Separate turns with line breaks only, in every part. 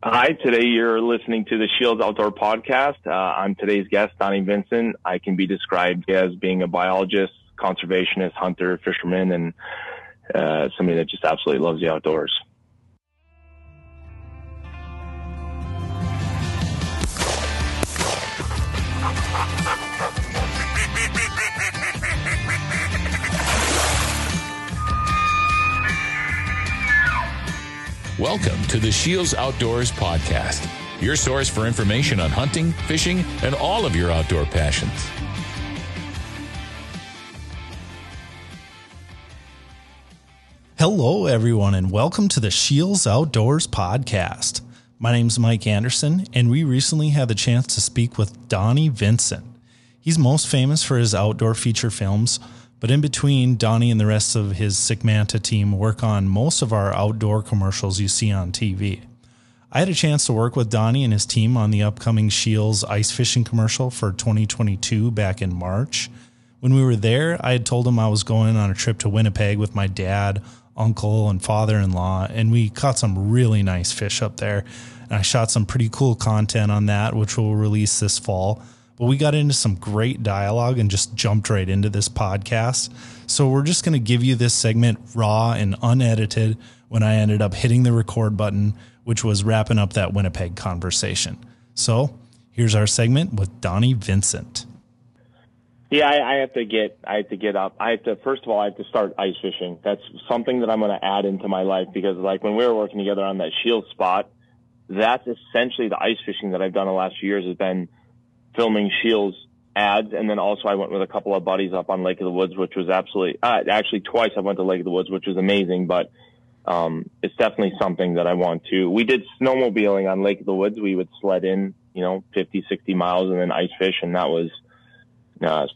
Hi, today you're listening to the Scheels Outdoor Podcast. Uh, I'm today's guest, Donnie Vincent. I can be described as being a biologist, conservationist, hunter, fisherman, and uh, somebody that just absolutely loves the outdoors.
Welcome to the Scheels Outdoors Podcast, your source for information on hunting, fishing, and all of your outdoor passions.
Hello, everyone, and welcome to the Scheels Outdoors Podcast. My name is Mike Anderson, and we recently had the chance to speak with Donnie Vincent. He's most famous for his outdoor feature films but in between, Donnie and the rest of his Sigmanta team work on most of our outdoor commercials you see on TV. I had a chance to work with Donnie and his team on the upcoming Scheels ice fishing commercial for 2022 back in March. When we were there, I had told him I was going on a trip to Winnipeg with my dad, uncle, and father in law, and we caught some really nice fish up there. And I shot some pretty cool content on that, which will release this fall. But we got into some great dialogue and just jumped right into this podcast. So we're just going to give you this segment raw and unedited when I ended up hitting the record button, which was wrapping up that Winnipeg conversation. So here's our segment with Donnie Vincent.
Yeah, I, I have to get I have to get up. I have to first of all I have to start ice fishing. That's something that I'm going to add into my life because like when we were working together on that shield spot, that's essentially the ice fishing that I've done the last few years has been filming Scheels ads. And then also I went with a couple of buddies up on Lake of the Woods, which was absolutely, uh, actually twice I went to Lake of the Woods, which was amazing, but, um, it's definitely something that I want to. We did snowmobiling on Lake of the Woods. We would sled in, you know, 50, 60 miles and then ice fish. And that was, uh,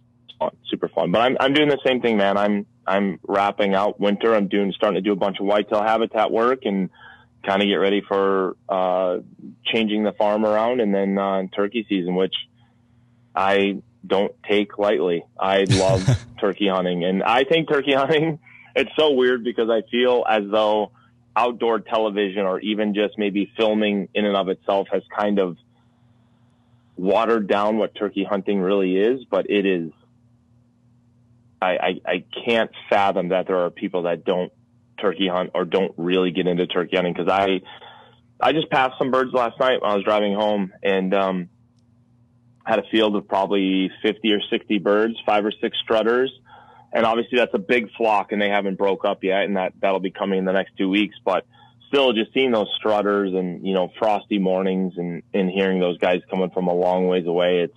super fun. But I'm, I'm doing the same thing, man. I'm, I'm wrapping out winter. I'm doing, starting to do a bunch of whitetail habitat work and, kind of get ready for uh, changing the farm around and then uh, turkey season, which I don't take lightly. I love turkey hunting and I think turkey hunting, it's so weird because I feel as though outdoor television or even just maybe filming in and of itself has kind of watered down what turkey hunting really is, but it is. I, I, I can't fathom that there are people that don't turkey hunt or don't really get into turkey hunting because I I just passed some birds last night when I was driving home and um, had a field of probably 50 or 60 birds, five or six strutters. And obviously that's a big flock and they haven't broke up yet. And that, that'll be coming in the next two weeks. But still just seeing those strutters and, you know, frosty mornings and, and hearing those guys coming from a long ways away, it's,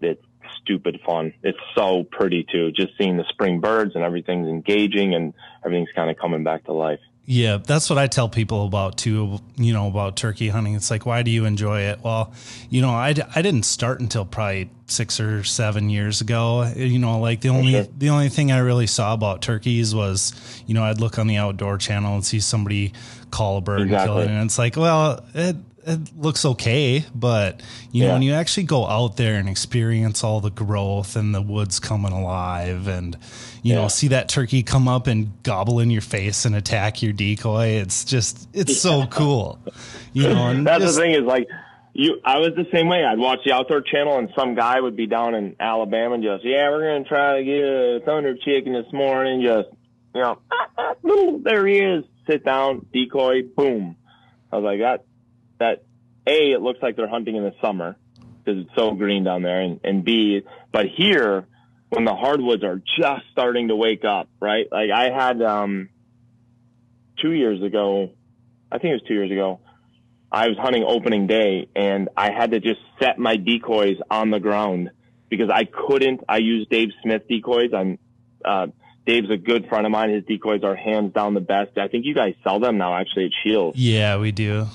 it's stupid fun. It's so pretty too. Just seeing the spring birds and everything's engaging and everything's kind of coming back to life.
Yeah, that's what I tell people about too, you know, about turkey hunting. It's like, why do you enjoy it? Well, you know, I, I didn't start until probably six or seven years ago. You know, like the only, okay. the only thing I really saw about turkeys was, you know, I'd look on the outdoor channel and see somebody call a bird exactly. and kill it. And it's like, well, it, it looks okay, but you yeah. know, when you actually go out there and experience all the growth and the woods coming alive and, you yeah. know, see that turkey come up and gobble in your face and attack your decoy, it's just, it's yeah. so cool. You know,
and that's just, the thing is like, you, I was the same way. I'd watch the outdoor channel and some guy would be down in Alabama and just, yeah, we're going to try to get a thunder chicken this morning. Just, you know, there he is. Sit down, decoy, boom. I was like, that, that A, it looks like they're hunting in the summer because it's so green down there. And, and B, but here, when the hardwoods are just starting to wake up, right? Like I had, um, two years ago, I think it was two years ago, I was hunting opening day and I had to just set my decoys on the ground because I couldn't, I use Dave Smith decoys. I'm, uh, Dave's a good friend of mine. His decoys are hands down the best. I think you guys sell them now actually at Shield.
Yeah, we do.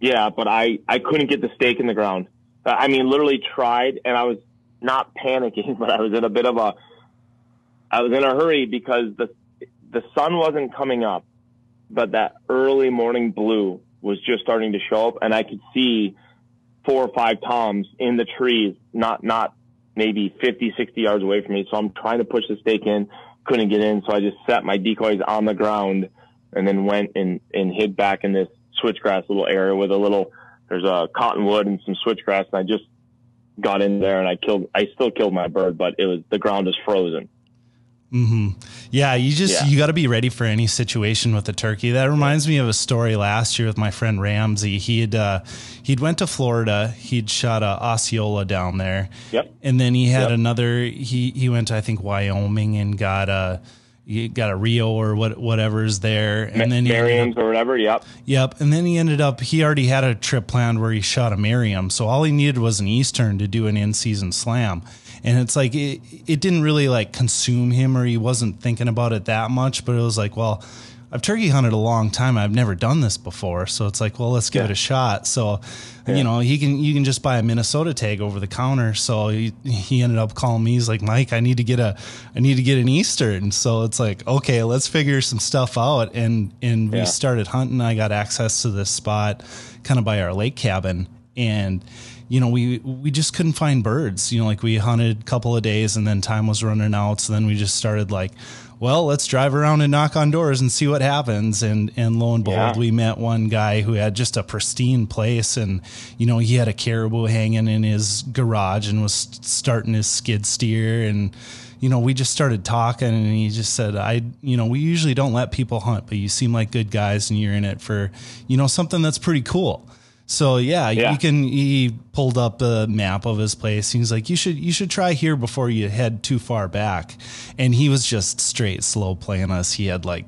Yeah, but I, I couldn't get the stake in the ground. Uh, I mean, literally tried and I was not panicking, but I was in a bit of a, I was in a hurry because the, the sun wasn't coming up, but that early morning blue was just starting to show up and I could see four or five toms in the trees, not, not maybe 50, 60 yards away from me. So I'm trying to push the stake in, couldn't get in. So I just set my decoys on the ground and then went and, and hid back in this switchgrass little area with a little, there's a cottonwood and some switchgrass. And I just got in there and I killed, I still killed my bird, but it was, the ground is frozen.
Mm-hmm. Yeah, you just yeah. you got to be ready for any situation with the turkey. That reminds me of a story last year with my friend Ramsey. He'd uh, he'd went to Florida. He'd shot a Osceola down there.
Yep.
And then he had yep. another. He he went to I think Wyoming and got a you got a Rio or what whatever's there, and then
Merriam's or whatever. Yep.
Yep. And then he ended up he already had a trip planned where he shot a Merriam, so all he needed was an Eastern to do an in season slam and it's like it, it didn't really like consume him or he wasn't thinking about it that much but it was like well I've turkey hunted a long time. I've never done this before, so it's like, well, let's give yeah. it a shot. So, yeah. you know, he can you can just buy a Minnesota tag over the counter. So he he ended up calling me. He's like, Mike, I need to get a I need to get an Eastern. So it's like, okay, let's figure some stuff out. And and yeah. we started hunting. I got access to this spot, kind of by our lake cabin, and you know, we we just couldn't find birds. You know, like we hunted a couple of days and then time was running out. So then we just started like, well, let's drive around and knock on doors and see what happens. And and lo and behold, yeah. we met one guy who had just a pristine place, and you know, he had a caribou hanging in his garage and was starting his skid steer and you know, we just started talking and he just said, I, you know, we usually don't let people hunt, but you seem like good guys and you're in it for, you know, something that's pretty cool. So yeah, yeah, you can. He pulled up a map of his place. He's like, you should you should try here before you head too far back. And he was just straight slow playing us. He had like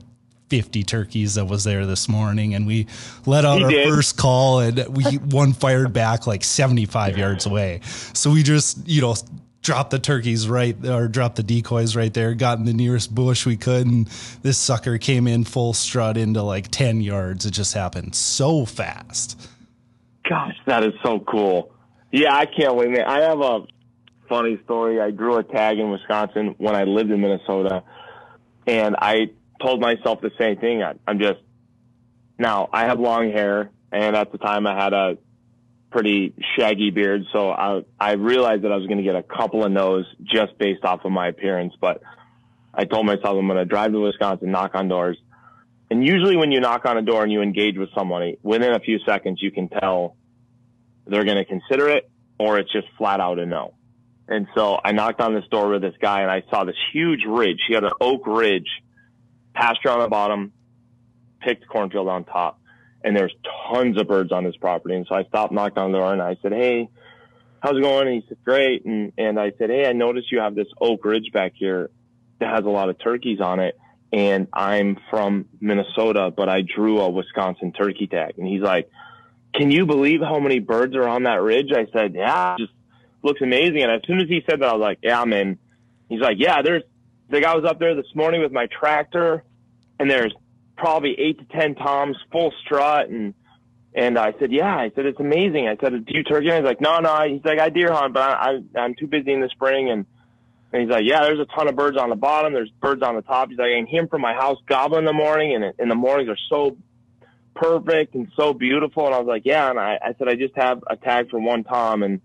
50 turkeys that was there this morning and we let out he our did. first call and we one fired back like 75 yards away so we just you know dropped the turkeys right or dropped the decoys right there got in the nearest bush we could and this sucker came in full strut into like 10 yards it just happened so fast
Gosh, that is so cool. Yeah, I can't wait, man. I have a funny story. I drew a tag in Wisconsin when I lived in Minnesota, and I told myself the same thing. I, I'm just now I have long hair, and at the time I had a pretty shaggy beard, so I I realized that I was going to get a couple of no's just based off of my appearance. But I told myself I'm going to drive to Wisconsin, knock on doors, and usually when you knock on a door and you engage with somebody, within a few seconds you can tell they're going to consider it or it's just flat out a no. And so I knocked on this door with this guy and I saw this huge ridge. He had an oak ridge, pasture on the bottom, picked cornfield on top. And there's tons of birds on this property. And so I stopped, knocked on the door and I said, Hey, how's it going? And he said, great. And, and I said, Hey, I noticed you have this oak ridge back here that has a lot of turkeys on it and I'm from Minnesota, but I drew a Wisconsin turkey tag. And he's like, can you believe how many birds are on that ridge? I said, yeah, just looks amazing. And as soon as he said that, I was like, yeah, I'm in. He's like, yeah, there's, the guy was up there this morning with my tractor and there's probably eight to 10 toms full strut. And, and I said, yeah, I said, it's amazing. I said, do you turkey? And he's like, no, no. He's like, I deer hunt, but I, I, I'm too busy in the spring. And, and he's like, yeah, there's a ton of birds on the bottom. There's birds on the top. He's like, I can hear from my house gobbling in the morning. And in the mornings are so perfect and so beautiful. And I was like, yeah. And I, I said, I just have a tag for one Tom. And,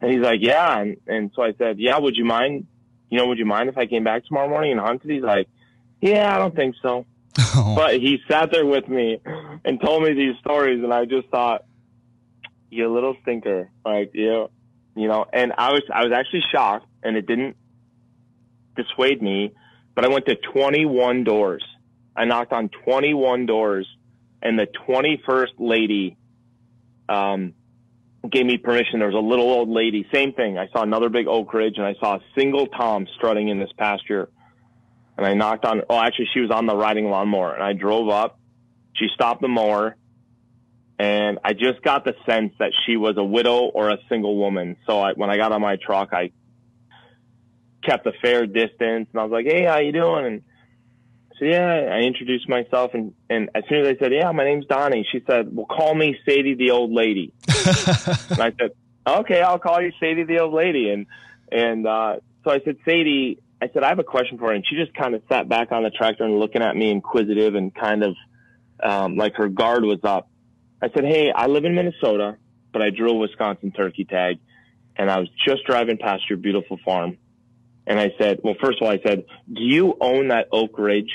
and he's like, yeah. And, and so I said, yeah, would you mind, you know, would you mind if I came back tomorrow morning and hunted? He's like, yeah, I don't think so. Oh. But he sat there with me and told me these stories. And I just thought, you little stinker. Like, you, you know, and I was, I was actually shocked and it didn't dissuade me, but I went to 21 doors. I knocked on 21 doors and the 21st lady, um, gave me permission. There was a little old lady, same thing. I saw another big oak ridge and I saw a single Tom strutting in this pasture. And I knocked on, oh, actually she was on the riding lawnmower and I drove up. She stopped the mower and I just got the sense that she was a widow or a single woman. So I, when I got on my truck, I kept a fair distance and I was like, Hey, how you doing? And so yeah, I introduced myself and, and as soon as I said, yeah, my name's Donnie, she said, well, call me Sadie the old lady. and I said, okay, I'll call you Sadie the old lady. And, and, uh, so I said, Sadie, I said, I have a question for her. And she just kind of sat back on the tractor and looking at me inquisitive and kind of, um, like her guard was up. I said, Hey, I live in Minnesota, but I drew a Wisconsin turkey tag and I was just driving past your beautiful farm and I said, well, first of all, I said, do you own that Oak Ridge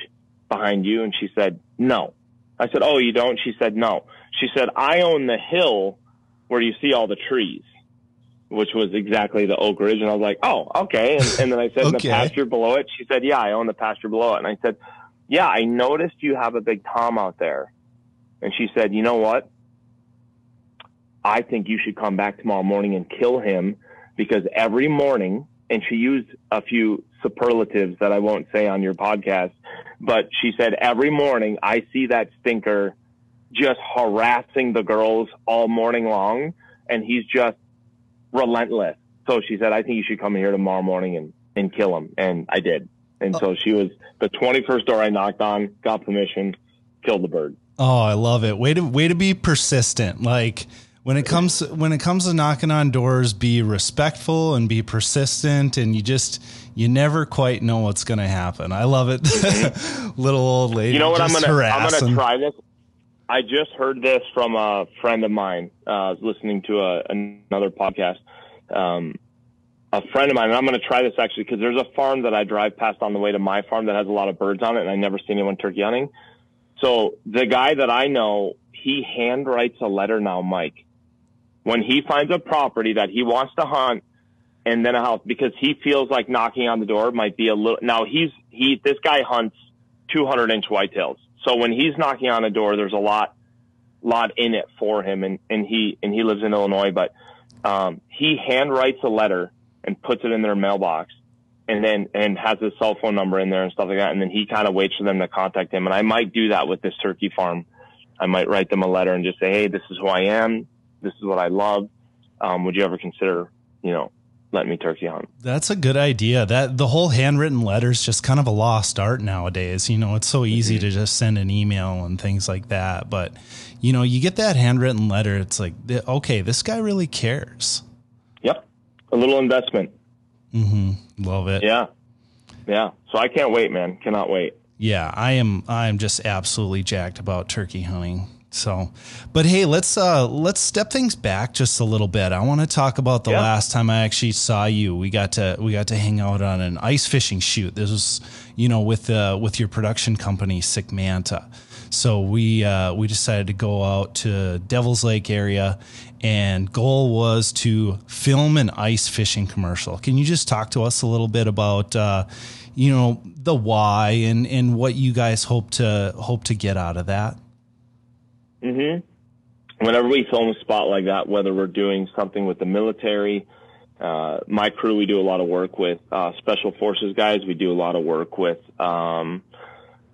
behind you? And she said, no. I said, oh, you don't? She said, no. She said, I own the hill where you see all the trees, which was exactly the Oak Ridge. And I was like, oh, okay. And, and then I said, okay. the pasture below it. She said, yeah, I own the pasture below it. And I said, yeah, I noticed you have a big Tom out there. And she said, you know what? I think you should come back tomorrow morning and kill him because every morning, and she used a few superlatives that I won't say on your podcast, but she said, every morning I see that stinker just harassing the girls all morning long and he's just relentless. So she said, I think you should come here tomorrow morning and, and kill him. And I did. And oh. so she was the 21st door I knocked on, got permission, killed the bird.
Oh, I love it. Way to, way to be persistent. Like, when it comes when it comes to knocking on doors be respectful and be persistent and you just you never quite know what's going to happen. I love it. Little old lady
you know what i'm going to i'm going to try this. I just heard this from a friend of mine uh was listening to a, another podcast. Um a friend of mine and i'm going to try this actually because there's a farm that i drive past on the way to my farm that has a lot of birds on it and i never see anyone turkey hunting. So the guy that i know he handwrites a letter now mike when he finds a property that he wants to hunt and then a house because he feels like knocking on the door might be a little now he's he this guy hunts 200 inch whitetails. So when he's knocking on a door there's a lot lot in it for him and and he and he lives in illinois but um he handwrites a letter and puts it in their mailbox and then and has his cell phone number in there and stuff like that. And then he kind of waits for them to contact him. And i might do that with this turkey farm. I might write them a letter and just say hey this is who i am this is what I love. Um, would you ever consider, you know, letting me turkey hunt?
That's a good idea. That the whole handwritten letter is just kind of a lost art nowadays. You know, it's so easy mm-hmm. to just send an email and things like that. But, you know, you get that handwritten letter, it's like, okay, this guy really cares.
Yep. A little investment.
Mm-hmm. Love it.
Yeah. Yeah. So I can't wait, man. Cannot wait.
Yeah, I am. I am just absolutely jacked about turkey hunting. So, but hey, let's uh let's step things back just a little bit. I want to talk about the yeah. last time I actually saw you. We got to we got to hang out on an ice fishing shoot. This was, you know, with uh with your production company Sick Manta. So we uh, we decided to go out to Devil's Lake area, and goal was to film an ice fishing commercial. Can you just talk to us a little bit about, uh, you know, the why and and what you guys hope to hope to get out of that?
Mm-hmm. Whenever we film a spot like that, whether we're doing something with the military, uh, my crew, we do a lot of work with uh, special forces guys. We do a lot of work with um,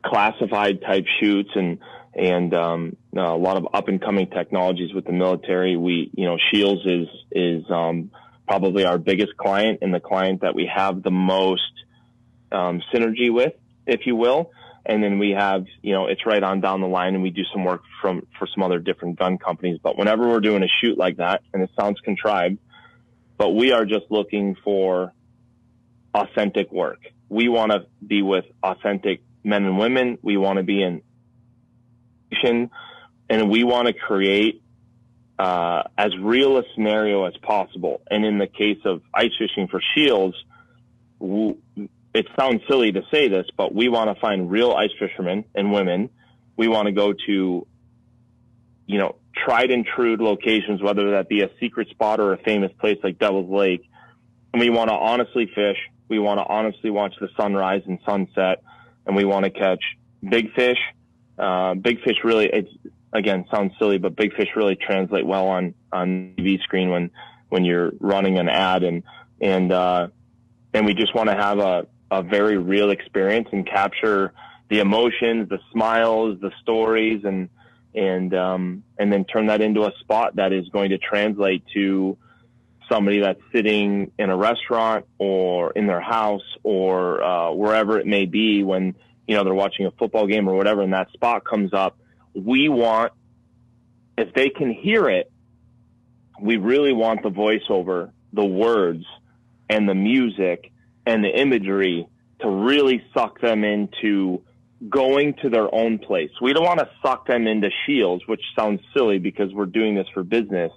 classified type shoots and and um, a lot of up and coming technologies with the military. We, you know, Scheels is is um, probably our biggest client and the client that we have the most um, synergy with, if you will. And then we have, you know, it's right on down the line and we do some work from, for some other different gun companies. But whenever we're doing a shoot like that, and it sounds contrived, but we are just looking for authentic work. We want to be with authentic men and women. We want to be in and we want to create uh, as real a scenario as possible. And in the case of ice fishing for Scheels, it sounds silly to say this, but we want to find real ice fishermen and women. We want to go to, you know, tried and true locations, whether that be a secret spot or a famous place like Devil's Lake. And we want to honestly fish. We want to honestly watch the sunrise and sunset. And we want to catch big fish. Uh, big fish really, it's, again, sounds silly, but big fish really translate well on, on TV screen when, when you're running an ad and, and, uh, and we just want to have a, a very real experience and capture the emotions, the smiles, the stories, and and um, and then turn that into a spot that is going to translate to somebody that's sitting in a restaurant or in their house or uh, wherever it may be when you know they're watching a football game or whatever, and that spot comes up. We want if they can hear it, we really want the voiceover, the words, and the music and the imagery to really suck them into going to their own place. We don't want to suck them into Scheels, which sounds silly because we're doing this for business.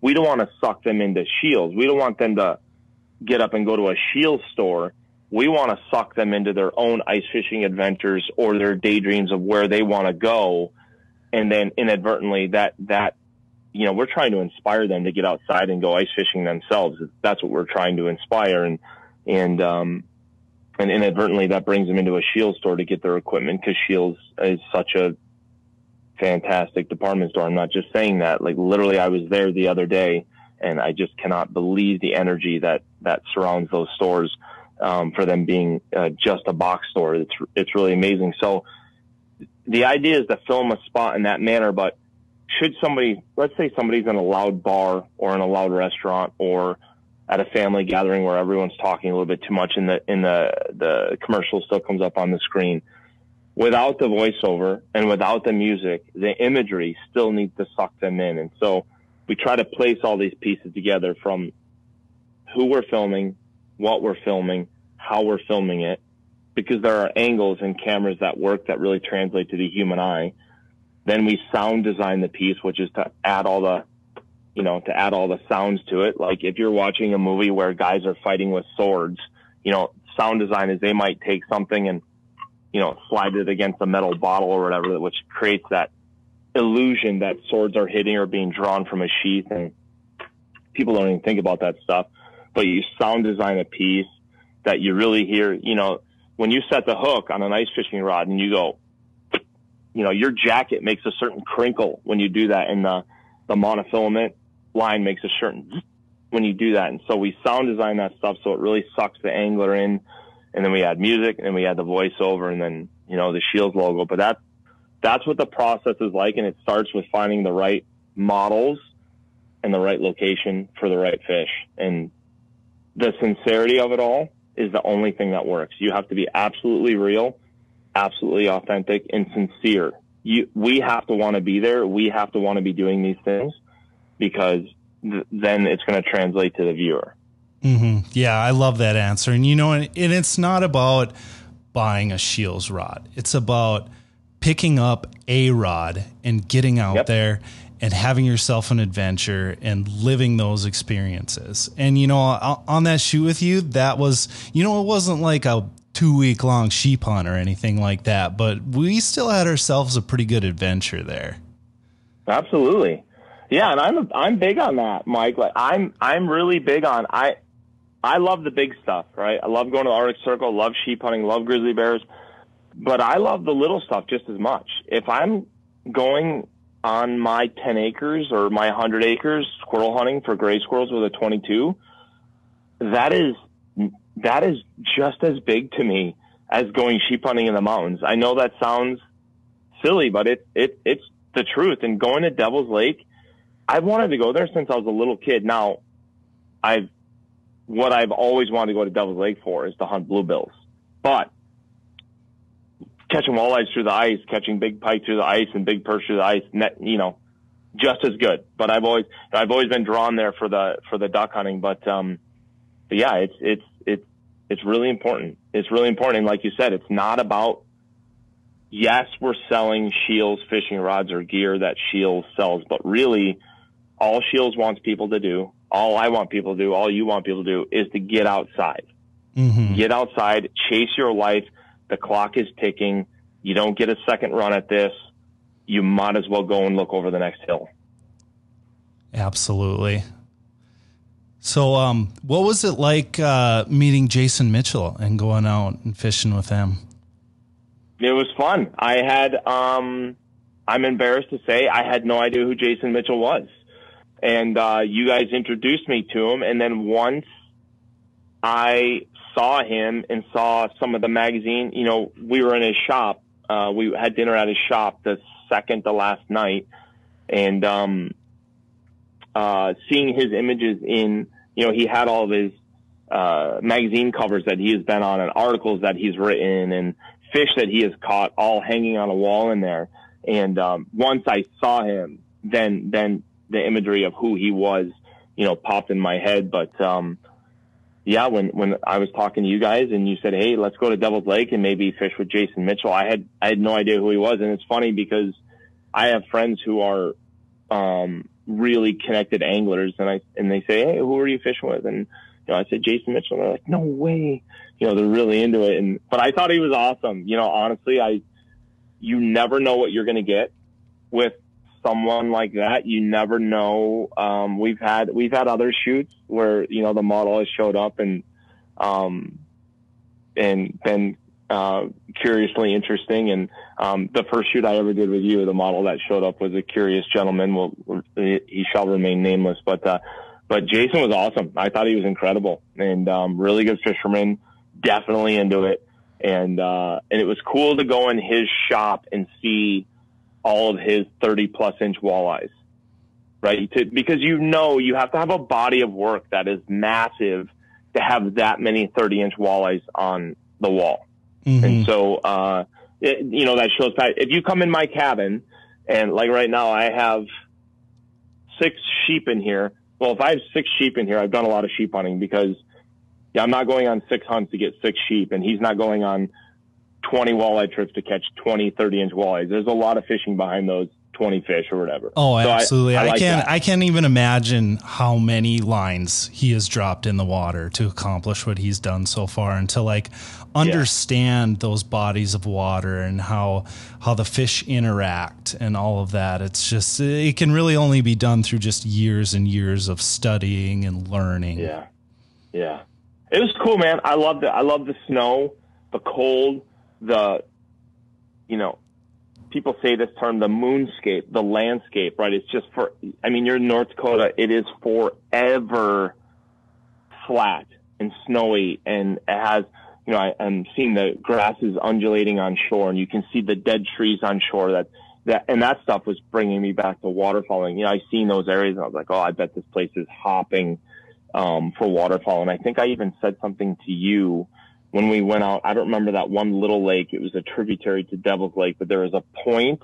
We don't want to suck them into Scheels. We don't want them to get up and go to a shield store. We want to suck them into their own ice fishing adventures or their daydreams of where they want to go and then inadvertently that that you know we're trying to inspire them to get outside and go ice fishing themselves. That's what we're trying to inspire, and and um, and inadvertently that brings them into a Scheels store to get their equipment because Scheels is such a fantastic department store. I'm not just saying that. Like literally, I was there the other day, and I just cannot believe the energy that that surrounds those stores um, for them being uh, just a box store. It's it's really amazing. So the idea is to film a spot in that manner, but should somebody, let's say somebody's in a loud bar or in a loud restaurant or at a family gathering where everyone's talking a little bit too much and the in the the commercial still comes up on the screen. Without the voiceover and without the music the imagery still needs to suck them in. And so we try to place all these pieces together from who we're filming what we're filming how we're filming it because there are angles and cameras that work that really translate to the human eye. Then we sound design the piece which is to add all the you know, to add all the sounds to it. Like if you're watching a movie where guys are fighting with swords, you know, sound design is they might take something and, you know, slide it against a metal bottle or whatever, which creates that illusion that swords are hitting or being drawn from a sheath. And people don't even think about that stuff. But you sound design a piece that you really hear, you know, when you set the hook on an ice fishing rod and you go, you know, your jacket makes a certain crinkle when you do that. And the, the monofilament line makes a certain when you do that. And so we sound design that stuff so it really sucks the angler in. And then we add music and we add the voiceover and then, you know, the Scheels logo. But that's, that's what the process is like. And it starts with finding the right models and the right location for the right fish. And the sincerity of it all is the only thing that works. You have to be absolutely real, absolutely authentic and sincere. You, we have to want to be there. We have to want to be doing these things because th- then it's going to translate to the viewer.
Mm-hmm. Yeah, I love that answer. And you know, and, and it's not about buying a Scheels rod. It's about picking up a rod and getting out yep. there and having yourself an adventure and living those experiences. And you know, on that shoot with you, that was, you know, it wasn't like a two week long sheep hunt or anything like that, but we still had ourselves a pretty good adventure there.
Absolutely. Yeah, and I'm I'm big on that, Mike. Like I'm I'm really big on I I love the big stuff, right? I love going to the Arctic Circle, love sheep hunting, love grizzly bears, but I love the little stuff just as much. If I'm going on my 10 acres or my 100 acres squirrel hunting for gray squirrels with a 22, that is that is just as big to me as going sheep hunting in the mountains. I know that sounds silly, but it it it's the truth. And going to Devil's Lake I've wanted to go there since I was a little kid. Now, I've what I've always wanted to go to Devil's Lake for is to hunt bluebills, but catching walleyes through the ice, catching big pike through the ice and big perch through the ice, net, you know, just as good. But I've always I've always been drawn there for the for the duck hunting. But um, but yeah, it's it's it's it's really important. It's really important. And like you said, it's not about yes, we're selling Scheels fishing rods or gear that Scheels sells, but really all Scheels wants people to do, all I want people to do, all you want people to do is to get outside. Mm-hmm. Get outside, chase your life. The clock is ticking. You don't get a second run at this. You might as well go and look over the next hill.
Absolutely. So, um, what was it like uh, meeting Jason Mitchell and going out and fishing with him?
It was fun. I had, um, I'm embarrassed to say, I had no idea who Jason Mitchell was and uh, you guys introduced me to him. And then once I saw him and saw some of the magazine, you know, we were in his shop. Uh, we had dinner at his shop the second to last night, and um, uh, seeing his images in, you know, he had all of his uh, magazine covers that he has been on and articles that he's written and fish that he has caught all hanging on a wall in there. And um, once I saw him, then then the imagery of who he was, you know, popped in my head. But, um, yeah, when, when I was talking to you guys and you said, Hey, let's go to Devil's Lake and maybe fish with Jason Mitchell, I had, I had no idea who he was. And it's funny because I have friends who are, um, really connected anglers and I, and they say, Hey, who are you fishing with? And, you know, I said, Jason Mitchell. And they're like, no way. You know, they're really into it. And, but I thought he was awesome. You know, honestly, I, you never know what you're to get with someone like that. You never know. Um, we've had we've had other shoots where you know the model has showed up and um, and been uh, curiously interesting. And um, the first shoot I ever did with you, the model that showed up was a curious gentleman. Well, he shall remain nameless, but uh, but Jason was awesome. I thought he was incredible and um, really good fisherman. Definitely into it. And uh, and it was cool to go in his shop and see all of his 30 plus inch walleyes, right? To, because you know you have to have a body of work that is massive to have that many 30 inch walleyes on the wall. Mm-hmm. And so, uh, it, you know, that shows that if you come in my cabin and like right now I have six sheep in here. Well, if I have six sheep in here, I've done a lot of sheep hunting because yeah, I'm not going on six hunts to get six sheep and he's not going on 20 walleye trips to catch 20, 30 inch walleyes. There's a lot of fishing behind those 20 fish or whatever.
Oh, so absolutely. I, I, I like can't, that. I can't even imagine how many lines he has dropped in the water to accomplish what he's done so far and to like understand yeah. those bodies of water and how, how the fish interact and all of that. It's just, it can really only be done through just years and years of studying and learning.
Yeah. Yeah. It was cool, man. I loved it. I love the snow, the cold, the, you know, people say this term, the moonscape, the landscape, right? It's just for, I mean, you're in North Dakota. It is forever flat and snowy and it has, you know, I, I'm seeing the grasses undulating on shore and you can see the dead trees on shore that, that, and that stuff was bringing me back to waterfowling. You know, I seen those areas and I was like, oh, I bet this place is hopping, um, for waterfowl. And I think I even said something to you, when we went out, I don't remember that one little lake. It was a tributary to Devil's Lake, but there was a point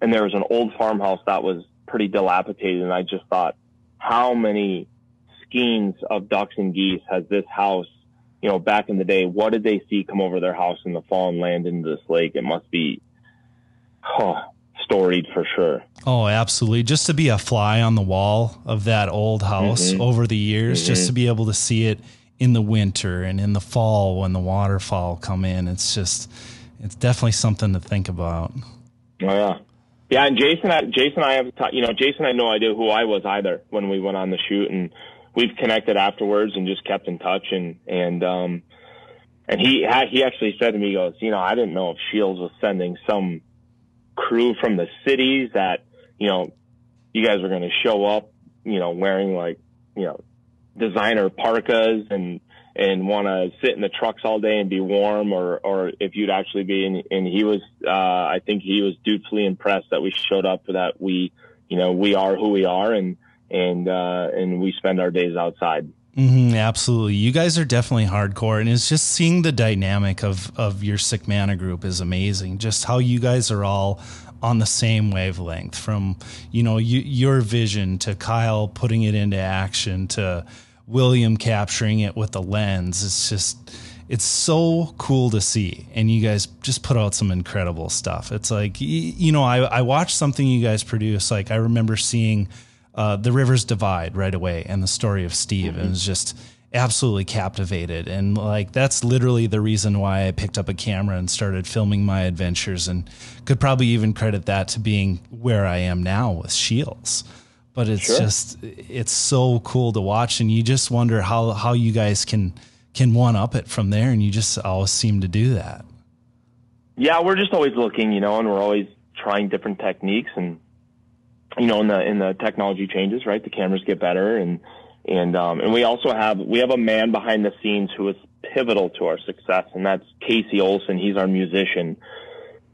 and there was an old farmhouse that was pretty dilapidated. And I just thought, how many skeins of ducks and geese has this house, you know, back in the day? What did they see come over their house in the fall and land into this lake? It must be, oh, storied for sure.
Oh, absolutely. Just to be a fly on the wall of that old house mm-hmm. over the years, mm-hmm. just to be able to see it in the winter and in the fall when the waterfowl come in. It's just, it's definitely something to think about.
Oh yeah, yeah. And Jason, I, Jason, I have, you know, Jason had no idea who I was either when we went on the shoot, and we've connected afterwards and just kept in touch. And and um, and he he actually said to me, he goes, you know, I didn't know if Scheels was sending some crew from the cities that you know you guys were going to show up, you know, wearing like you know designer parkas and and want to sit in the trucks all day and be warm or or if you'd actually be and, and he was uh I think he was dutifully impressed that we showed up that we you know we are who we are and and uh and we spend our days outside
Mm-hmm, absolutely. You guys are definitely hardcore. And it's just seeing the dynamic of, of your Sick Manta group is amazing. Just how you guys are all on the same wavelength from, you know, you, your vision to Kyle putting it into action to William capturing it with the lens. It's just, it's so cool to see. And you guys just put out some incredible stuff. It's like, you know, I, I watched something you guys produce. Like I remember seeing uh, The Rivers Divide right away and the story of Steve. Mm-hmm. And it was just, absolutely captivated. And like, that's literally the reason why I picked up a camera and started filming my adventures and could probably even credit that to being where I am now with Scheels. But it's sure. just, it's so cool to watch. And you just wonder how, how you guys can, can one up it from there. And you just always seem to do that.
Yeah. We're just always looking, you know, and we're always trying different techniques and, you know, in the, in the technology changes, right? The cameras get better and, and um, and we also have we have a man behind the scenes who is pivotal to our success, and that's Casey Olson. He's our musician.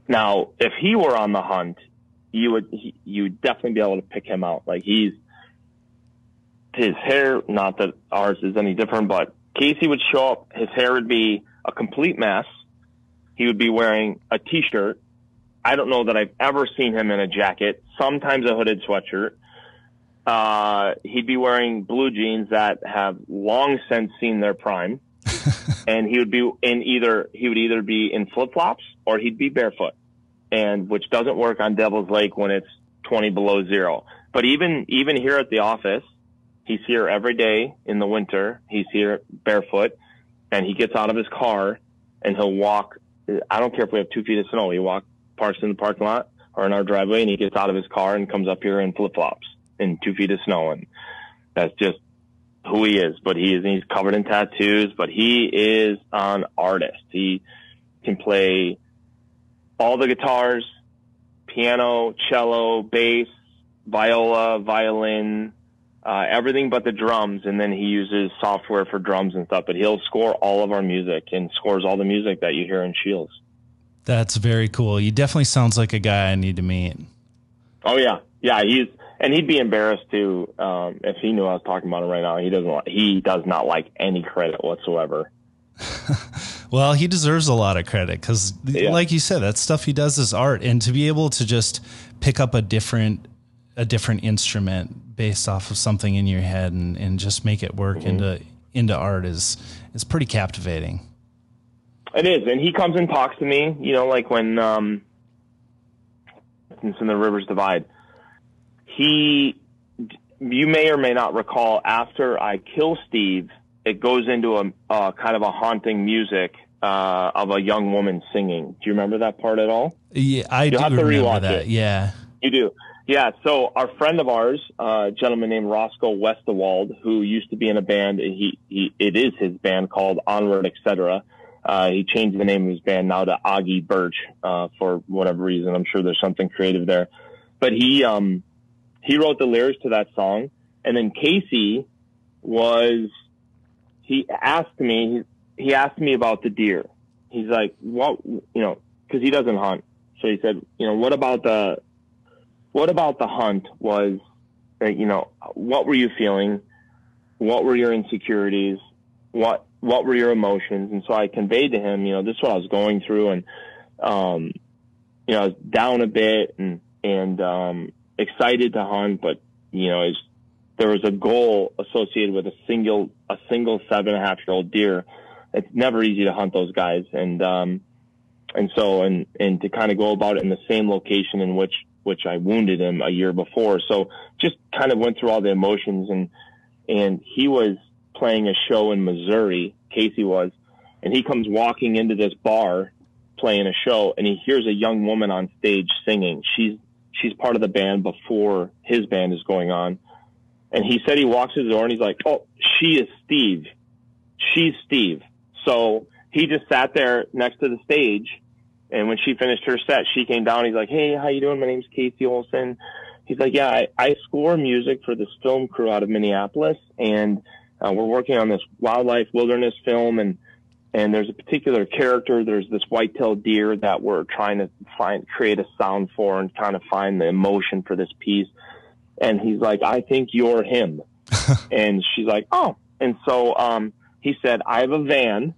Now, if he were on the hunt, you would he, you would definitely be able to pick him out. Like he's his hair. Not that ours is any different, but Casey would show up. His hair would be a complete mess. He would be wearing a t-shirt. I don't know that I've ever seen him in a jacket. Sometimes a hooded sweatshirt uh, he'd be wearing blue jeans that have long since seen their prime. and he would be in either, he would either be in flip flops or he'd be barefoot and which doesn't work on Devil's Lake when it's 20 below zero. But even, even here at the office, he's here every day in the winter. He's here barefoot and he gets out of his car and he'll walk. I don't care if we have two feet of snow. He walk, parks in the parking lot or in our driveway and he gets out of his car and comes up here in flip flops in two feet of snow. And that's just who he is. But he is, he's covered in tattoos, but he is an artist. He can play all the guitars, piano, cello, bass, viola, violin, uh, everything but the drums. And then he uses software for drums and stuff, but he'll score all of our music and scores all the music that you hear in Scheels.
That's very cool. He definitely sounds like a guy I need to meet.
Oh yeah. Yeah. He's, and he'd be embarrassed too, um, if he knew I was talking about him right now. He doesn't, he does not like any credit whatsoever.
well, he deserves a lot of credit because, yeah. like you said, that stuff he does is art, and to be able to just pick up a different a different instrument based off of something in your head and, and just make it work mm-hmm. into into art is is pretty captivating.
It is, and he comes and talks to me. You know, like when um, in the Rivers Divide, he, you may or may not recall, after I kill Steve, it goes into a, kind of a haunting music uh, of a young woman singing. Do you remember that part at all?
Yeah, I You'll do have to remember that. It. Yeah,
you do. Yeah, so our friend of ours, uh, a gentleman named Roscoe Westerwald, who used to be in a band, he, he it is his band called Onward, etc. Uh, he changed the name of his band now to Augie Birch uh, for whatever reason. I'm sure there's something creative there, but he um, he wrote the lyrics to that song, and then Casey was he asked me he asked me about the deer. He's like, what you know, because he doesn't hunt. So he said, you know, what about the what about the hunt was, you know, what were you feeling? What were your insecurities? What, what were your emotions? And so I conveyed to him, you know, this is what I was going through and, um, you know, I was down a bit and, and, um, excited to hunt, but, you know, there was a goal associated with a single, a single seven and a half year old deer. It's never easy to hunt those guys. And, um, and so, and, and to kind of go about it in the same location in which which I wounded him a year before. So just kind of went through all the emotions and, and he was playing a show in Missouri, Casey was, and he comes walking into this bar playing a show and he hears a young woman on stage singing. She's, she's part of the band before his band is going on. And he said he walks to the door and he's like, Oh, she is Steve. She's Steve. So he just sat there next to the stage and when she finished her set, she came down. He's like, "Hey, how you doing? My name's Casey Olson." He's like, "Yeah, I, I score music for this film crew out of Minneapolis, and uh, we're working on this wildlife wilderness film, and and there's a particular character. There's this white-tailed deer that we're trying to find, create a sound for, and kind of find the emotion for this piece." And he's like, "I think you're him," and she's like, "Oh." And so um, he said, "I have a van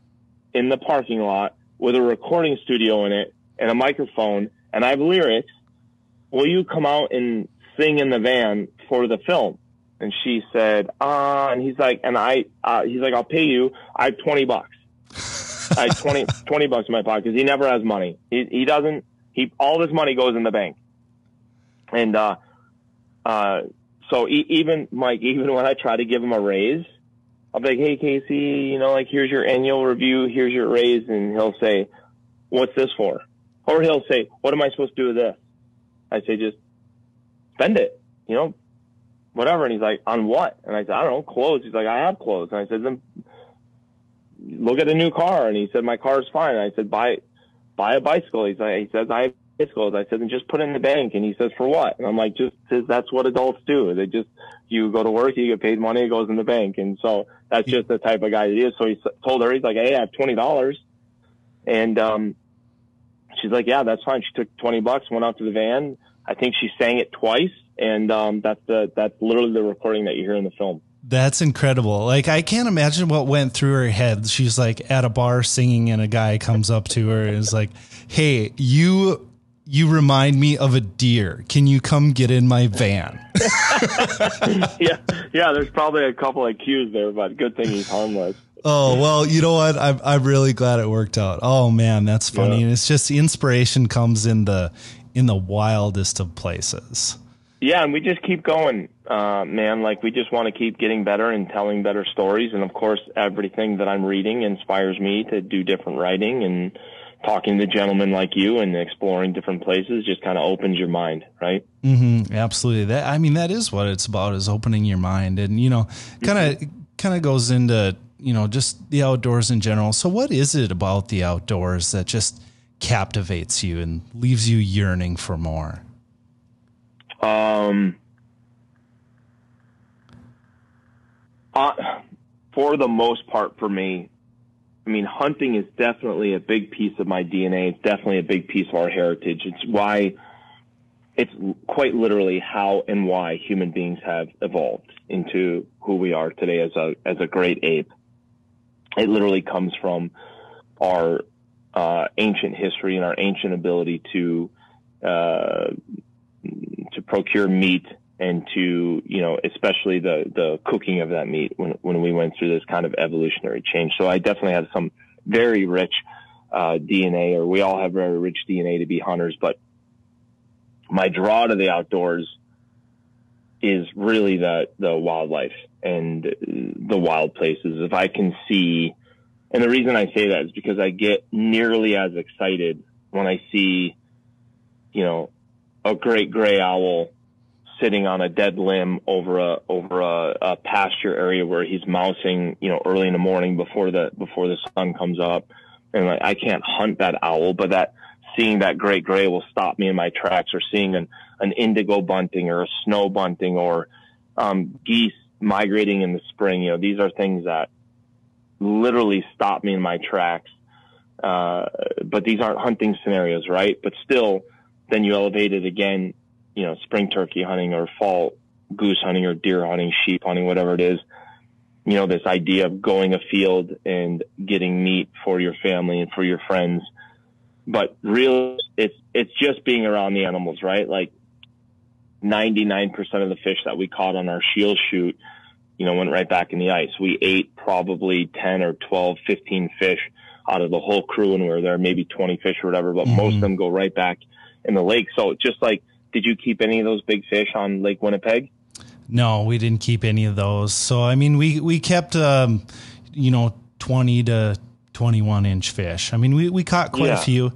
in the parking lot." with a recording studio in it and a microphone and I have lyrics. Will you come out and sing in the van for the film? And she said, uh, and he's like, and I, uh, he's like, I'll pay you. I have 20 bucks. I have 20, 20 bucks in my pocket because he never has money. He, he doesn't, he, all his money goes in the bank. And, uh, uh, so e- even Mike, even when I try to give him a raise, I'll be like, hey, Casey, you know, like, here's your annual review, here's your raise. And he'll say, what's this for? Or he'll say, what am I supposed to do with this? I say, just spend it, you know, whatever. And he's like, on what? And I said, I don't know, clothes. He's like, I have clothes. And I said, then look at a new car. And he said, my car is fine. And I said, buy, buy a bicycle. He's like, he says, I have bicycles. I said, and just put it in the bank. And he says, for what? And I'm like, just, says, that's what adults do. They just, you go to work, you get paid money, it goes in the bank. And so that's just the type of guy he is. So he told her, he's like, Hey, I have $20. And, um, she's like, yeah, that's fine. She took 20 bucks, went out to the van. I think she sang it twice. And, um, that's the, that's literally the recording that you hear in the film.
That's incredible. Like I can't imagine what went through her head. She's like at a bar singing and a guy comes up to her and is like, Hey, you you remind me of a deer. Can you come get in my van?
yeah, yeah. There's probably a couple of cues there, but good thing he's harmless.
Oh well, you know what? I'm I'm really glad it worked out. Oh man, that's funny. Yeah. And it's just inspiration comes in the in the wildest of places.
Yeah, and we just keep going, uh, man. Like we just want to keep getting better and telling better stories. And of course, everything that I'm reading inspires me to do different writing and talking to gentlemen like you and exploring different places just kind of opens your mind, right?
Mm-hmm, absolutely. That I mean, that is what it's about is opening your mind, and you know, kind of kind of goes into you know just the outdoors in general. So, what is it about the outdoors that just captivates you and leaves you yearning for more?
Um. Uh, for the most part, for me, I mean, hunting is definitely a big piece of my DNA. It's definitely a big piece of our heritage. It's why, it's quite literally how and why human beings have evolved into who we are today as a as a great ape. It literally comes from our uh, ancient history and our ancient ability to uh, to procure meat and to you know especially the the cooking of that meat when when we went through this kind of evolutionary change. So I definitely have some very rich uh, DNA, or we all have very rich DNA to be hunters. But my draw to the outdoors is really the the wildlife and the wild places. If I can see, and the reason I say that is because I get nearly as excited when I see, you know, a great gray owl sitting on a dead limb over a over a, a, pasture area where he's mousing, you know, early in the morning before the before the sun comes up. And like, I can't hunt that owl, but that seeing that great gray will stop me in my tracks, or seeing an an indigo bunting or a snow bunting or um, geese migrating in the spring. You know, these are things that literally stop me in my tracks. Uh, but these aren't hunting scenarios, right? But still, then you elevate it again you know, spring turkey hunting or fall goose hunting or deer hunting, sheep hunting, whatever it is, you know, this idea of going afield and getting meat for your family and for your friends. But really, it's, it's just being around the animals, right? Like 99% of the fish that we caught on our Scheels shoot, you know, went right back in the ice. We ate probably 10 or 12, 15 fish out of the whole crew and we were there, maybe 20 fish or whatever, but mm-hmm. most of them go right back in the lake. So just like did you keep any of those big fish on Lake Winnipeg?
No, we didn't keep any of those. So I mean, we we kept um, you know twenty to twenty one inch fish. I mean, we we caught quite yeah. a few,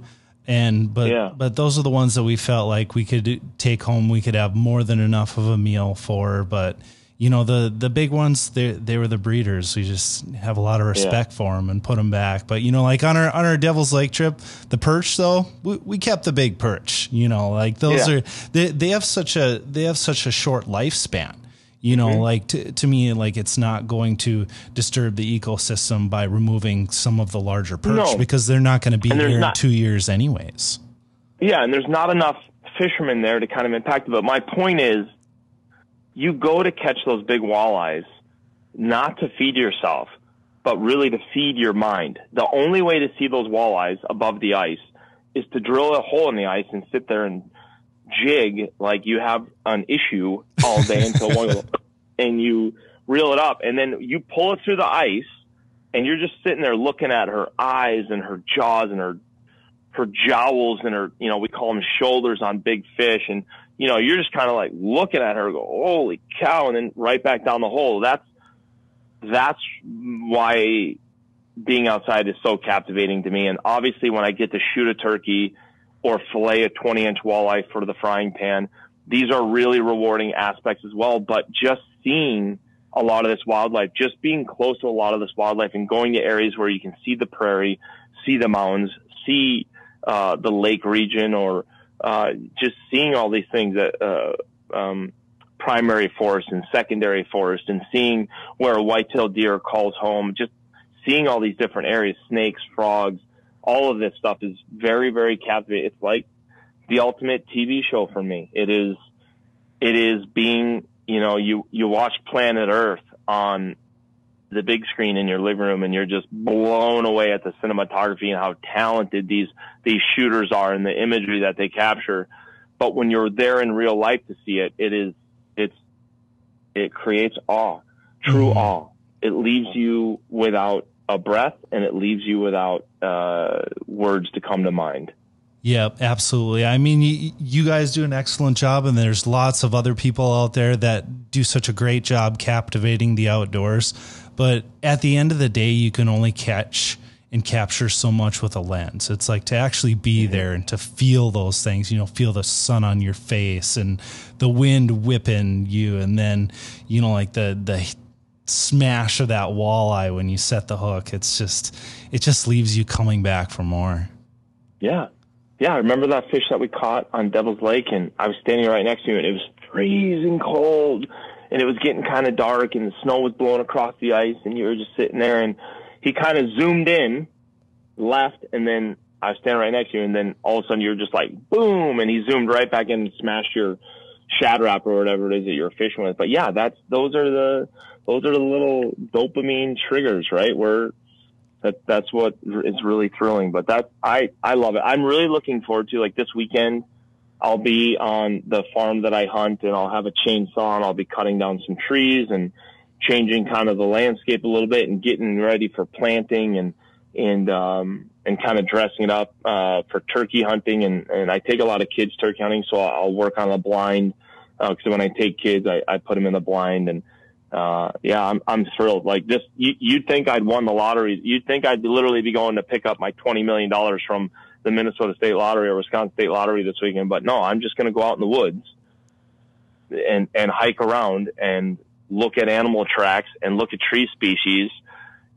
and but yeah. but those are the ones that we felt like we could take home. We could have more than enough of a meal for, but you know the the big ones they they were the breeders. We just have a lot of respect yeah. for them and put them back. But you know, like on our on our Devil's Lake trip, the perch though we, we kept the big perch. You know, like those yeah. are they they have such a they have such a short lifespan. You know, mm-hmm. like to, to me, like it's not going to disturb the ecosystem by removing some of the larger perch no. because they're not going to be here not, in two years anyways.
Yeah, and there's not enough fishermen there to kind of impact it. But my point is, you go to catch those big walleyes not to feed yourself, but really to feed your mind. The only way to see those walleyes above the ice is to drill a hole in the ice and sit there and jig like you have an issue all day until one and you reel it up and then you pull it through the ice and you're just sitting there looking at her eyes and her jaws and her her jowls and her you know we call them shoulders on big fish and you know, you're just kind of like looking at her, go, holy cow, and then right back down the hole. That's that's why being outside is so captivating to me. And obviously, when I get to shoot a turkey or fillet a 20 inch walleye for the frying pan, these are really rewarding aspects as well. But just seeing a lot of this wildlife, just being close to a lot of this wildlife and going to areas where you can see the prairie, see the mountains, see uh, the lake region or uh, just seeing all these things that, uh, um, primary forest and secondary forest and seeing where a white-tailed deer calls home, just seeing all these different areas, snakes, frogs, all of this stuff is very, very captivating. It's like the ultimate TV show for me. It is, it is being, you know, you, you watch Planet Earth on the big screen in your living room and you're just blown away at the cinematography and how talented these these shooters are and the imagery that they capture. But when you're there in real life to see it, it is it's it creates awe, true mm-hmm. awe. It leaves you without a breath and it leaves you without uh, words to come to mind.
Yep, absolutely. I mean, you, you, guys do an excellent job, and there's lots of other people out there that do such a great job captivating the outdoors. But at the end of the day, you can only catch and capture so much with a lens. It's like to actually be mm-hmm. there and to feel those things, you know, feel the sun on your face and the wind whipping you and then, you know, like the the smash of that walleye when you set the hook. It's just it just leaves you coming back for more.
Yeah. Yeah, I remember that fish that we caught on Devil's Lake and I was standing right next to you and it was freezing cold and it was getting kind of dark and the snow was blowing across the ice and you were just sitting there and he kind of zoomed in, left, and then I was standing right next to you, and then all of a sudden you're just like boom, and he zoomed right back in and smashed your Shad Rap or whatever it is that you're fishing with. But yeah, that's those are the those are the little dopamine triggers, right? Where that that's what is really thrilling. But that I I love it. I'm really looking forward to like this weekend. I'll be on the farm that I hunt, and I'll have a chainsaw, and I'll be cutting down some trees and changing kind of the landscape a little bit and getting ready for planting and and um, and kind of dressing it up uh, for turkey hunting. And, and I take a lot of kids turkey hunting, so I'll work on the blind. Uh, when I take kids, I, I put them in the blind, and uh, yeah, I'm I'm thrilled. Like this, you, you'd think I'd won the lottery. You'd think I'd literally be going to pick up my twenty million dollars from the Minnesota State Lottery or Wisconsin State Lottery this weekend. But no, I'm just going to go out in the woods and and hike around and look at animal tracks and look at tree species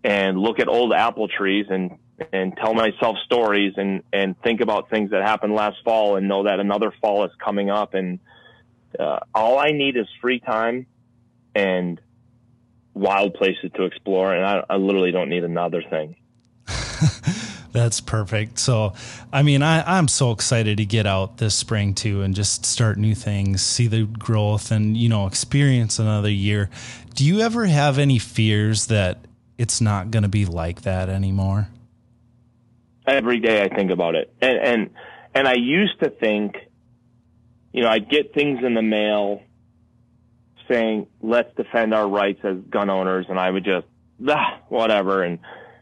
and look at old apple trees and and tell myself stories and and think about things that happened last fall and know that another fall is coming up and uh, all I need is free time and wild places to explore and I, I literally don't need another thing.
That's perfect. So, I mean, I, I'm so excited to get out this spring too and just start new things, see the growth, and, you know, experience another year. Do you ever have any fears that it's not going to be like that anymore?
Every day I think about it. And, and, and I used to think, you know, I'd get things in the mail saying, let's defend our rights as gun owners. And I would just, ah, whatever. And,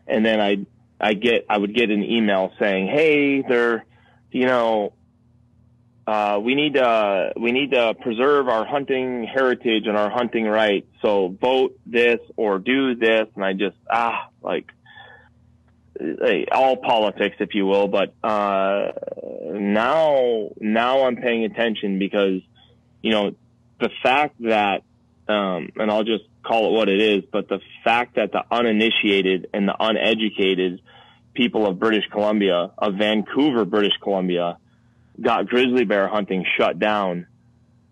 and then I'd, I get I would get an email saying, "Hey, they're, you know, uh, we need to we need to preserve our hunting heritage and our hunting rights. So vote this or do this." And I just ah like all politics, if you will. But uh, now now I'm paying attention because you know the fact that um, and I'll just call it what it is, but the fact that the uninitiated and the uneducated people of British Columbia, of Vancouver, British Columbia, got grizzly bear hunting shut down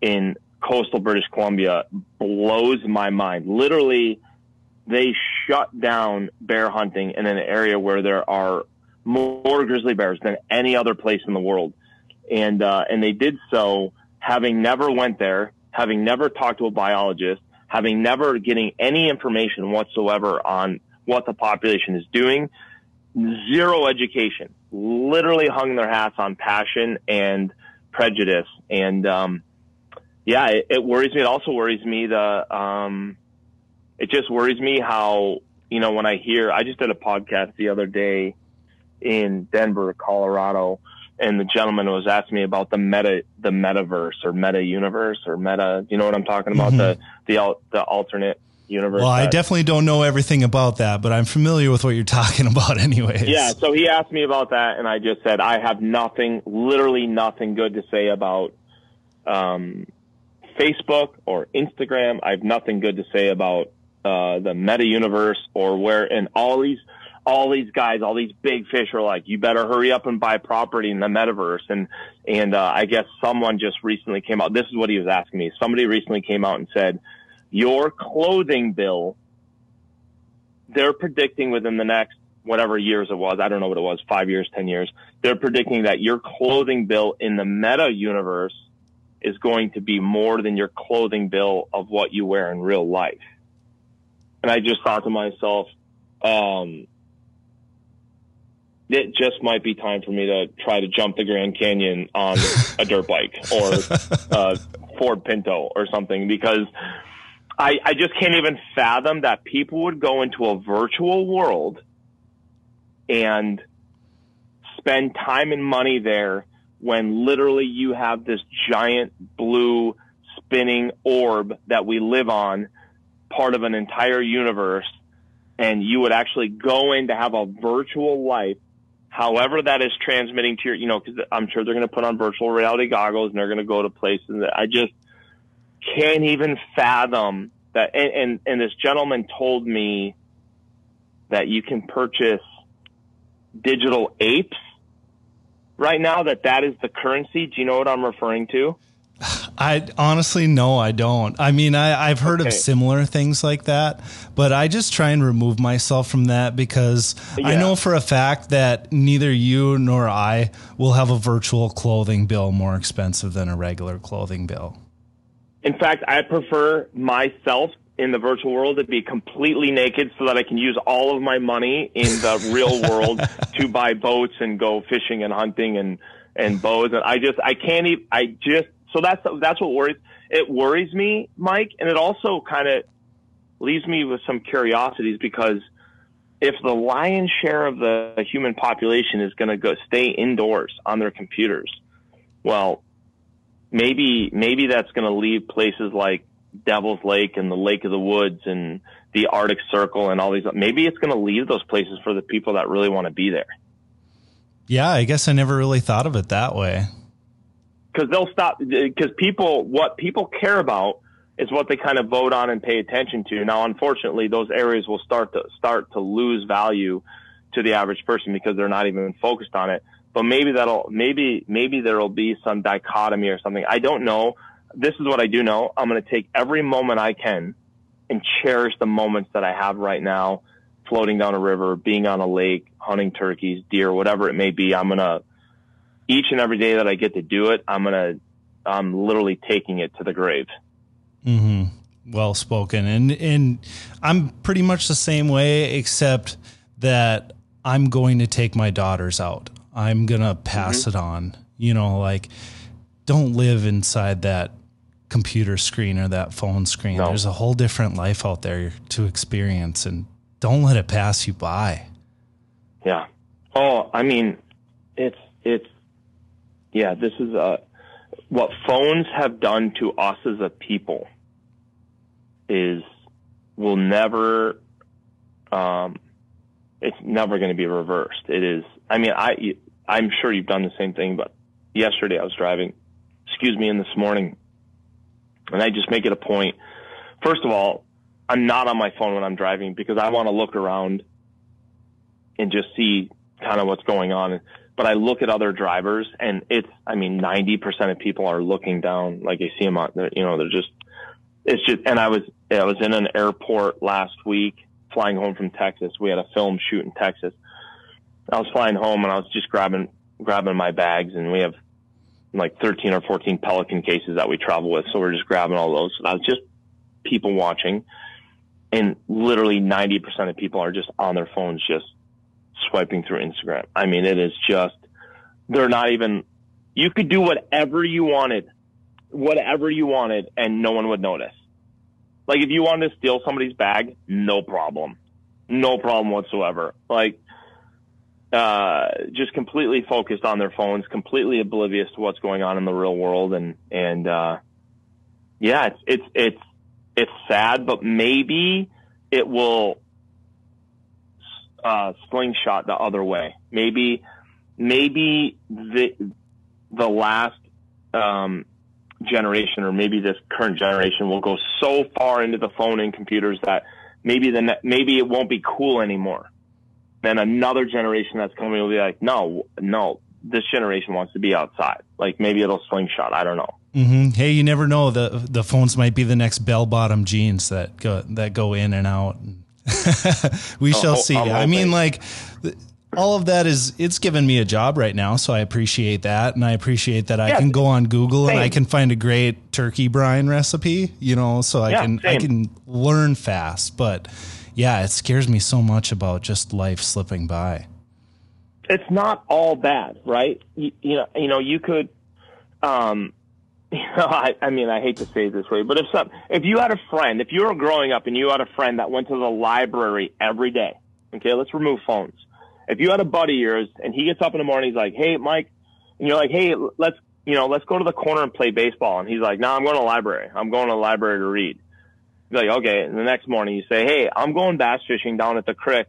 in coastal British Columbia blows my mind. Literally, they shut down bear hunting in an area where there are more grizzly bears than any other place in the world. And, uh, and they did so having never went there, having never talked to a biologist, having never getting any information whatsoever on what the population is doing, zero education, literally hung their hats on passion and prejudice. And, um, yeah, it, it, worries me. It also worries me the, um, it just worries me how, you know, when I hear, I just did a podcast the other day in Denver, Colorado, and the gentleman was asking me about the meta, the metaverse or meta universe or meta, you know what I'm talking about? Mm-hmm. The, the, the alternate universe.
Well, I definitely don't know everything about that, but I'm familiar with what you're talking about anyways.
Yeah, so he asked me about that and I just said I have nothing, literally nothing good to say about um, Facebook or Instagram. I have nothing good to say about uh, the meta universe or where and all these all these guys, all these big fish are like, you better hurry up and buy property in the metaverse. And, and, uh, I guess someone just recently came out. This is what he was asking me. Somebody recently came out and said, your clothing bill, they're predicting within the next whatever years it was, I don't know what it was, five years, 10 years, they're predicting that your clothing bill in the meta universe is going to be more than your clothing bill of what you wear in real life. And I just thought to myself, um, it just might be time for me to try to jump the Grand Canyon on a dirt bike or a Ford Pinto or something because I, I just can't even fathom that people would go into a virtual world and spend time and money there when literally you have this giant blue spinning orb that we live on, part of an entire universe and you would actually go in to have a virtual life, however that is transmitting to your, you know, because I'm sure they're going to put on virtual reality goggles and they're going to go to places that I just can't even fathom that. And, and, and this gentleman told me that you can purchase digital apes right now that that is the currency. Do you know what I'm referring to?
I honestly no, I don't. I mean, I, I've heard okay. of similar things like that, but I just try and remove myself from that because yeah. I know for a fact that neither you nor I will have a virtual clothing bill more expensive than a regular clothing bill.
In fact, I prefer myself in the virtual world to be completely naked so that I can use all of my money in the real world to buy boats and go fishing and hunting and and bows and I just I can't even I just so that's that's what worries it worries me, Mike, and it also kind of leaves me with some curiosities because if the lion's share of the human population is going to go stay indoors on their computers, well, maybe maybe that's going to leave places like Devil's Lake and the Lake of the Woods and the Arctic Circle and all these. Maybe it's going to leave those places for the people that really want to be there.
Yeah, I guess I never really thought of it that way.
Because they'll stop. Because people, what people care about is what they kind of vote on and pay attention to. Now, unfortunately, those areas will start to start to lose value to the average person because they're not even focused on it. But maybe that'll maybe maybe there'll be some dichotomy or something. I don't know this is what I do know. I'm going to take every moment I can and cherish the moments that I have right now, floating down a river, being on a lake, hunting turkeys, deer, whatever it may be. I'm going to, each and every day that I get to do it, I'm going to, I'm literally taking it to the grave.
Mm-hmm. Well spoken. And, and I'm pretty much the same way, except that I'm going to take my daughters out. I'm going to pass mm-hmm. it on, you know, like, don't live inside that computer screen or that phone screen. No. There's a whole different life out there to experience and don't let it pass you by.
Yeah. Oh, I mean, it's, it's, yeah, this is, uh, what phones have done to us as a people is will never, um, it's never going to be reversed. It is, I mean, I, I'm sure you've done the same thing, but yesterday I was driving, excuse me, in this morning and I just make it a point. First of all, I'm not on my phone when I'm driving because I want to look around and just see kind of what's going on. But I look at other drivers and it's, I mean, 90% of people are looking down. Like I see them on, you know, they're just, it's just, and I was, I was in an airport last week flying home from Texas. We had a film shoot in Texas. I was flying home and I was just grabbing, grabbing my bags and we have like 13 or 14 Pelican cases that we travel with. So we're just grabbing all those. And I was just people watching. And literally 90% of people are just on their phones, just swiping through Instagram. I mean, it is just, they're not even, you could do whatever you wanted, whatever you wanted, and no one would notice. Like if you wanted to steal somebody's bag, no problem. No problem whatsoever. Like uh, just completely focused on their phones, completely oblivious to what's going on in the real world, and and uh, yeah, it's it's it's it's sad, but maybe it will uh, slingshot the other way. Maybe maybe the the last um, generation, or maybe this current generation, will go so far into the phone and computers that maybe the ne- maybe it won't be cool anymore then another generation that's coming will be like, no, no, this generation wants to be outside. Like maybe it'll slingshot. I don't know.
Mm-hmm. Hey, you never know. the The phones might be the next bell bottom jeans that go that go in and out. we shall see. I mean, like all of that is it's given me a job right now, so I appreciate that, and I appreciate that I can go on Google same. and I can find a great turkey brine recipe. You know, so I yeah, can same. I can learn fast, but yeah, it scares me so much about just life slipping by.
It's not all bad, right? You, you know, you know, you could, um, you know, I, I mean, I hate to say it this way, but if some, if you had a friend, if you were growing up and you had a friend that went to the library every day, okay, let's remove phones. If you had a buddy of yours and he gets up in the morning, he's like, "Hey, Mike," and you're like, "Hey, let's, you know, let's go to the corner and play baseball," and he's like, "No, nah, I'm going to the library. I'm going to the library to read." Like, okay. And the next morning you say, hey, I'm going bass fishing down at the creek.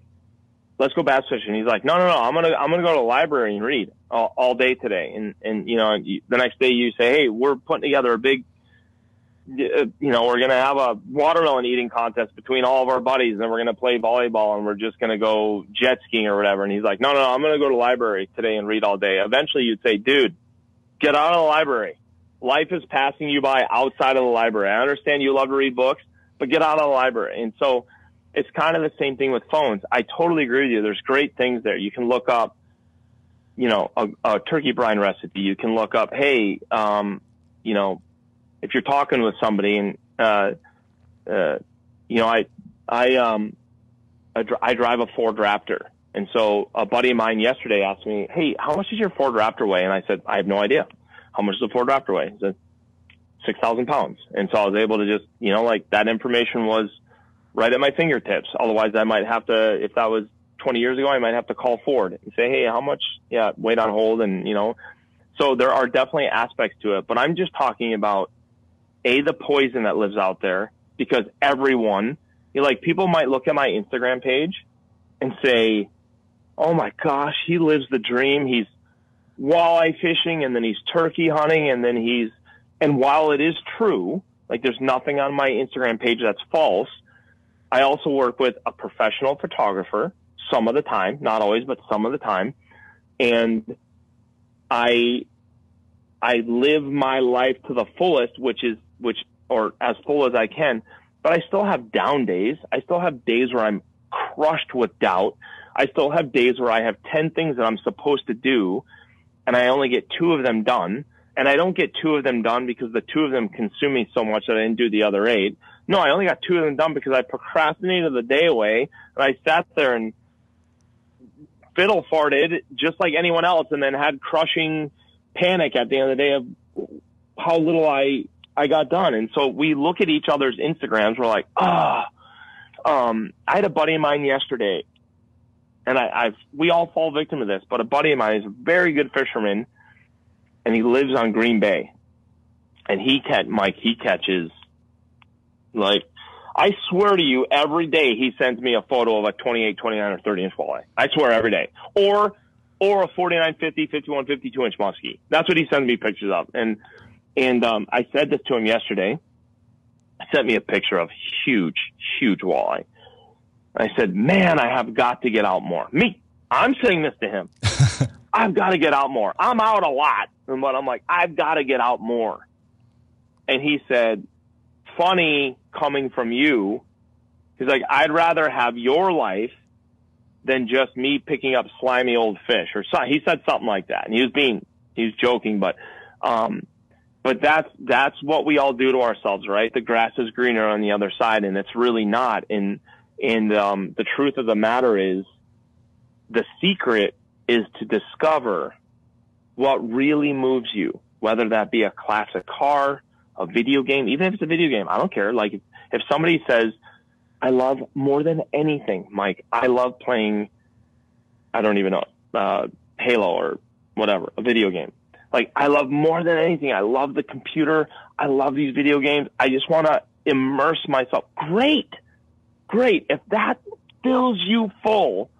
Let's go bass fishing. He's like, no, no, no. I'm gonna I'm gonna go to the library and read all, all day today. And and you know the next day you say, hey, we're putting together a big uh, you know, we're to have a watermelon eating contest between all of our buddies and we're to play volleyball and we're just to go jet skiing or whatever. And he's like, no, no, no I'm to go to the library today and read all day. Eventually you'd say, dude, get out of the library. Life is passing you by outside of the library. I understand you love to read books, but get out of the library. And so it's kind of the same thing with phones. I totally agree with you. There's great things there. You can look up, you know, a, a turkey brine recipe. You can look up, hey, um, you know, if you're talking with somebody and, uh, uh, you know, I, I, um, I, dr- I drive a Ford Raptor. And so a buddy of mine yesterday asked me, Hey, how much does your Ford Raptor weigh? And I said, I have no idea. How much does a Ford Raptor weigh? He said, 6,000 pounds. And so I was able to just, you know, like that information was right at my fingertips. Otherwise I might have to, if that was 20 years ago, I might have to call Ford and say, Hey, how much? Yeah, wait on hold. And, you know, so there are definitely aspects to it, but I'm just talking about a the poison that lives out there because everyone you know, like people might look at my Instagram page and say, "Oh my gosh, he lives the dream. He's walleye fishing and then he's turkey hunting and then he's and while it is true, like there's nothing on my Instagram page that's false, I also work with a professional photographer some of the time, not always, but some of the time. And I I live my life to the fullest, which is which or as full as I can, but I still have down days. I still have days where I'm crushed with doubt. I still have days where I have 10 things that I'm supposed to do and I only get two of them done. And I don't get two of them done because the two of them consume me so much that I didn't do the other eight. No, I only got two of them done because I procrastinated the day away and I sat there and fiddle farted just like anyone else and then had crushing panic at the end of the day of how little I I got done. And so we look at each other's Instagrams. We're like, ah, um, I had a buddy of mine yesterday and I, I've, we all fall victim to this, but a buddy of mine is a very good fisherman and he lives on Green Bay and he catch, Mike, he catches like, I swear to you, every day he sends me a photo of a 28, 29 or 30 inch walleye. I swear every day. Or, or a 49, 50, 51, 52 inch muskie. That's what he sends me pictures of. And, and um, I said this to him yesterday. He sent me a picture of huge, huge walleye. I said, man, I have got to get out more. Me, I'm saying this to him. I've got to get out more. I'm out a lot. But I'm like, I've got to get out more. And he said, funny coming from you. He's like, I'd rather have your life than just me picking up slimy old fish or. He said something like that. And he was being, he was joking, but, um, but that's that's what we all do to ourselves, right? The grass is greener on the other side, and it's really not. And and um, the truth of the matter is, the secret is to discover what really moves you, whether that be a classic car, a video game, even if it's a video game. I don't care. Like if, if somebody says, "I love more than anything, Mike. I love playing." I don't even know uh, Halo or whatever, a video game like I love more than anything. I love the computer. I love these video games. I just want to immerse myself. Great. Great. If that fills you full,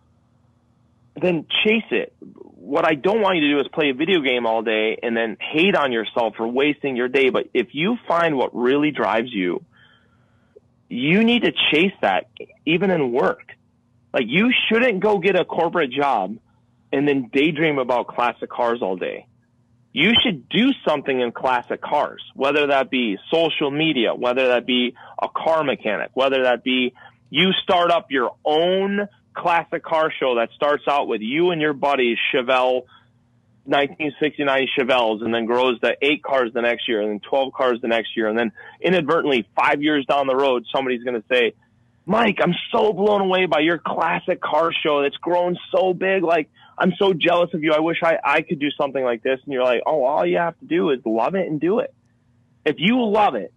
then chase it. What I don't want you to do is play a video game all day and then hate on yourself for wasting your day. But if you find what really drives you, you need to chase that even in work. Like you shouldn't go get a corporate job and then daydream about classic cars all day you should do something in classic cars, whether that be social media, whether that be a car mechanic, whether that be you start up your own classic car show that starts out with you and your buddies Chevelle 1969 Chevelles and then grows to eight cars the next year and then 12 cars the next year. And then inadvertently five years down the road, somebody's going to say, Mike, I'm so blown away by your classic car show that's grown so big. Like, I'm so jealous of you. I wish I, I could do something like this. And you're like, oh, all you have to do is love it and do it. If you love it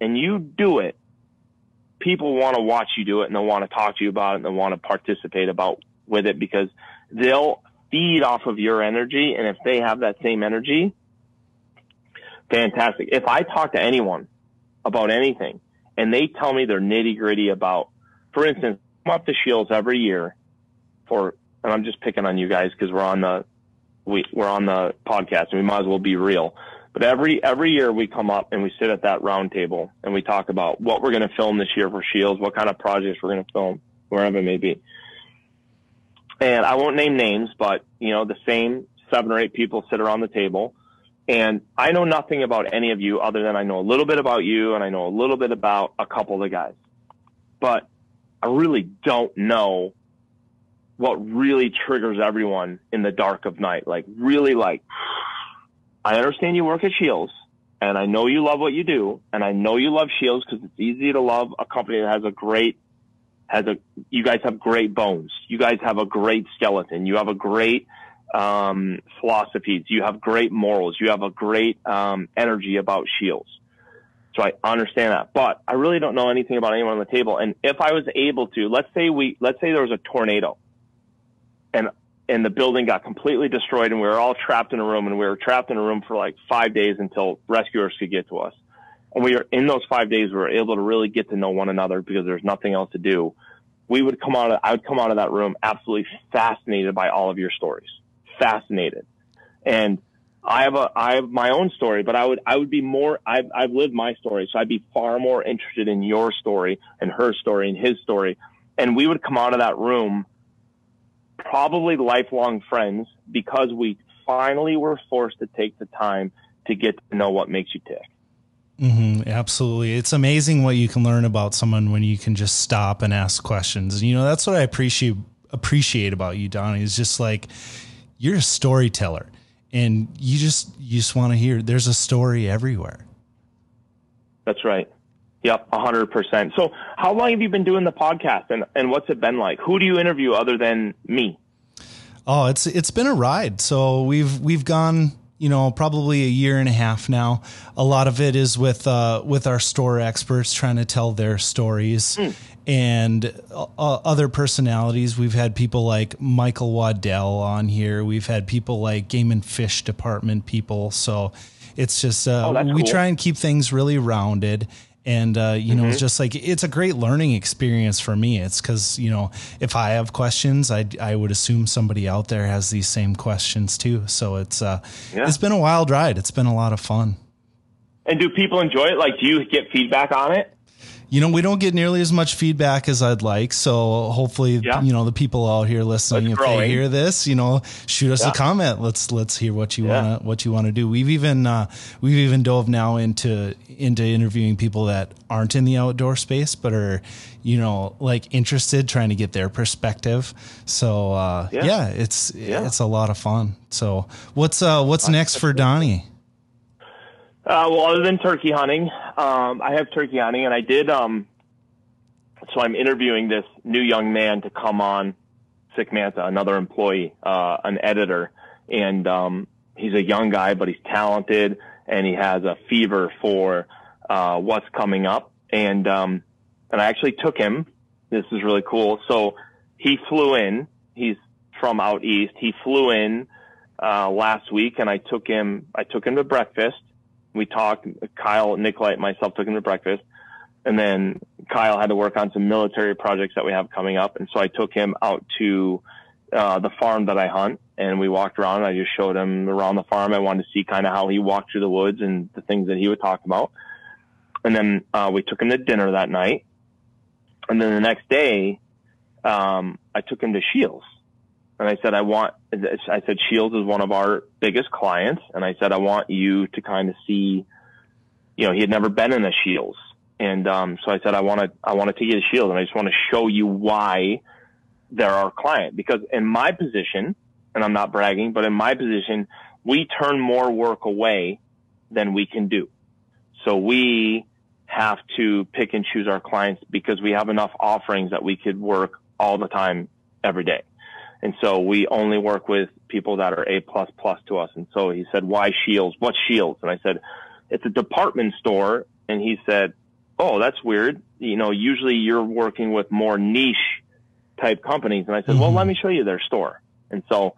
and you do it, people want to watch you do it and they'll want to talk to you about it and they'll want to participate about with it because they'll feed off of your energy. And if they have that same energy, fantastic. If I talk to anyone about anything and they tell me they're nitty gritty about, for instance, come up to Scheels every year for, and I'm just picking on you guys because we're on the, we, we're on the podcast and we might as well be real. But every, every year we come up and we sit at that round table and we talk about what we're going to film this year for Scheels, what kind of projects we're going to film, wherever it may be. And I won't name names, but you know, the same seven or eight people sit around the table. And I know nothing about any of you other than I know a little bit about you and I know a little bit about a couple of the guys. But I really don't know what really triggers everyone in the dark of night. Like really like, I understand you work at Scheels and I know you love what you do and I know you love Scheels because it's easy to love a company that has a great has a you guys have great bones. You guys have a great skeleton. You have a great um, philosophies. You have great morals. You have a great um, energy about Scheels. So I understand that, but I really don't know anything about anyone on the table. And if I was able to, let's say we, let's say there was a tornado, and and the building got completely destroyed, and we were all trapped in a room, and we were trapped in a room for like five days until rescuers could get to us. And we were in those five days, we were able to really get to know one another because there's nothing else to do. We would come out of, I would come out of that room absolutely fascinated by all of your stories fascinated. And I have a, I have my own story, but I would, I would be more, I've, I've lived my story. So I'd be far more interested in your story and her story and his story. And we would come out of that room probably lifelong friends because we finally were forced to take the time to get to know what makes you tick.
Mm-hmm, absolutely. It's amazing what you can learn about someone when you can just stop and ask questions. And, You know, that's what I appreciate appreciate about you, Donnie, is just like you're a storyteller and you just you just want to hear there's a story everywhere
that's right yep 100% so how long have you been doing the podcast and, and what's it been like who do you interview other than me
oh it's it's been a ride so we've we've gone you know, probably a year and a half now. A lot of it is with uh, with our store experts trying to tell their stories, mm. and uh, other personalities. We've had people like Michael Waddell on here. We've had people like Game and Fish Department people. So it's just uh, oh, we cool. try and keep things really rounded and uh, you know, mm-hmm. it's just like it's a great learning experience for me. It's because you know, if I have questions, I I would assume somebody out there has these same questions too. So it's uh, yeah. it's been a wild ride. It's been a lot of fun.
And do people enjoy it? Like, do you get feedback on it?
You know, we don't get nearly as much feedback as I'd like. So hopefully, yeah. you know, the people out here listening, if they hear this, you know, shoot us yeah. a comment. Let's let's hear what you yeah. wanna what you wanna do. We've even uh, we've even dove now into into interviewing people that aren't in the outdoor space, but are you know like interested, trying to get their perspective. So uh, yeah. it's it's a lot of fun. So what's uh, what's next for Donnie?
Uh, well, other than turkey hunting, um, I have turkey hunting, and I did. Um, so I'm interviewing this new young man to come on Sick Manta, another employee, uh, an editor, and um, he's a young guy, but he's talented, and he has a fever for uh, what's coming up. And um, and I actually took him. This is really cool. So he flew in. He's from out east. He flew in uh, last week, and I took him. I took him to breakfast we talked. Kyle, Nikolai, myself took him to breakfast, and then Kyle had to work on some military projects that we have coming up, and so I took him out to uh, the farm that I hunt, and we walked around. And I just showed him around the farm. I wanted to see kind of how he walked through the woods and the things that he would talk about. And then uh, we took him to dinner that night, and then the next day, um, I took him to Scheels and I said, I want, I said, Scheels is one of our biggest clients. And I said, I want you to kind of see, you know, he had never been in a Scheels. And, um, so I said, I want to, I want to take you to Scheels and I just want to show you why they're our client. Because in my position, and I'm not bragging, but in my position, we turn more work away than we can do. So we have to pick and choose our clients because we have enough offerings that we could work all the time every day. And so we only work with people that are A plus plus to us. And so he said, why Scheels? What Scheels? And I said, it's a department store. And he said, oh, that's weird. You know, usually you're working with more niche type companies. And I said, mm-hmm. well, let me show you their store. And so,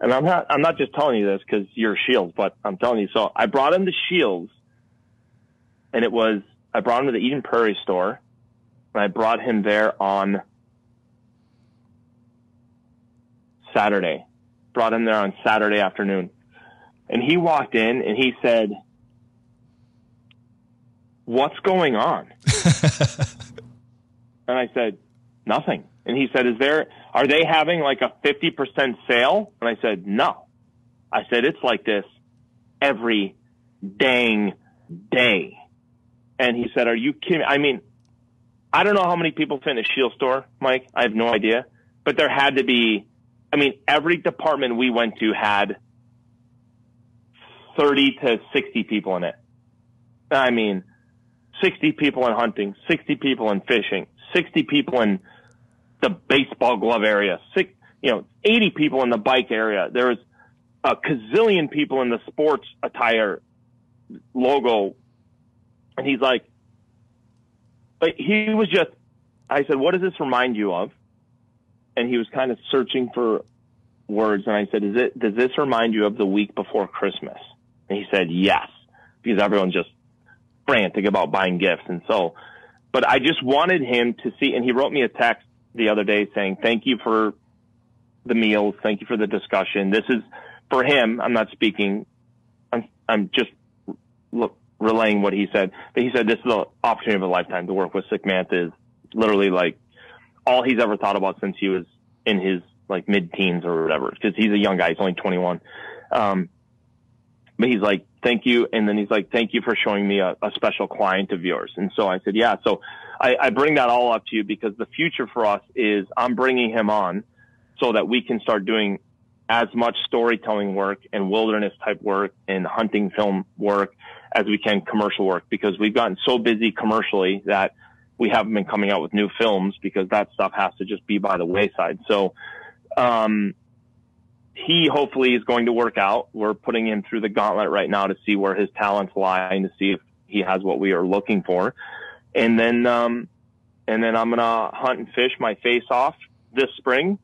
and I'm not, I'm not just telling you this because you're Scheels, but I'm telling you. So I brought him to Scheels and it was I brought him to the Eden Prairie store, and I brought him there on Saturday. Brought him there on Saturday afternoon. And he walked in and he said, What's going on? and I said, Nothing. And he said, Is there, are they having like a 50% sale? And I said, No. I said, It's like this every dang day. And he said, Are you kidding? I mean, I don't know how many people fit in a Scheels store, Mike. I have no idea. But there had to be, I mean, every department we went to had 30 to 60 people in it. I mean, 60 people in hunting, 60 people in fishing, 60 people in the baseball glove area, six, you know, 80 people in the bike area. There was a gazillion people in the sports attire logo. And he's like, but he was just, I said, what does this remind you of? And he was kind of searching for words. And I said, is it, does this remind you of the week before Christmas? And he said, yes, because everyone's just frantic about buying gifts. And so, but I just wanted him to see, and he wrote me a text the other day saying, thank you for the meals. Thank you for the discussion. This is for him. I'm not speaking. I'm, I'm just look, relaying what he said. But he said, this is the opportunity of a lifetime to work with Sick Manta is literally like all he's ever thought about since he was in his like mid teens or whatever. Cause he's a young guy. He's only 21. Um, but he's like, thank you. And then he's like, thank you for showing me a, a special client of yours. And so I said, yeah. So I, I bring that all up to you because the future for us is I'm bringing him on so that we can start doing as much storytelling work and wilderness type work and hunting film work as we can commercial work because we've gotten so busy commercially that we haven't been coming out with new films because that stuff has to just be by the wayside. So, um, he hopefully is going to work out. We're putting him through the gauntlet right now to see where his talents lie and to see if he has what we are looking for. And then, um, and then I'm going to hunt and fish my face off this spring.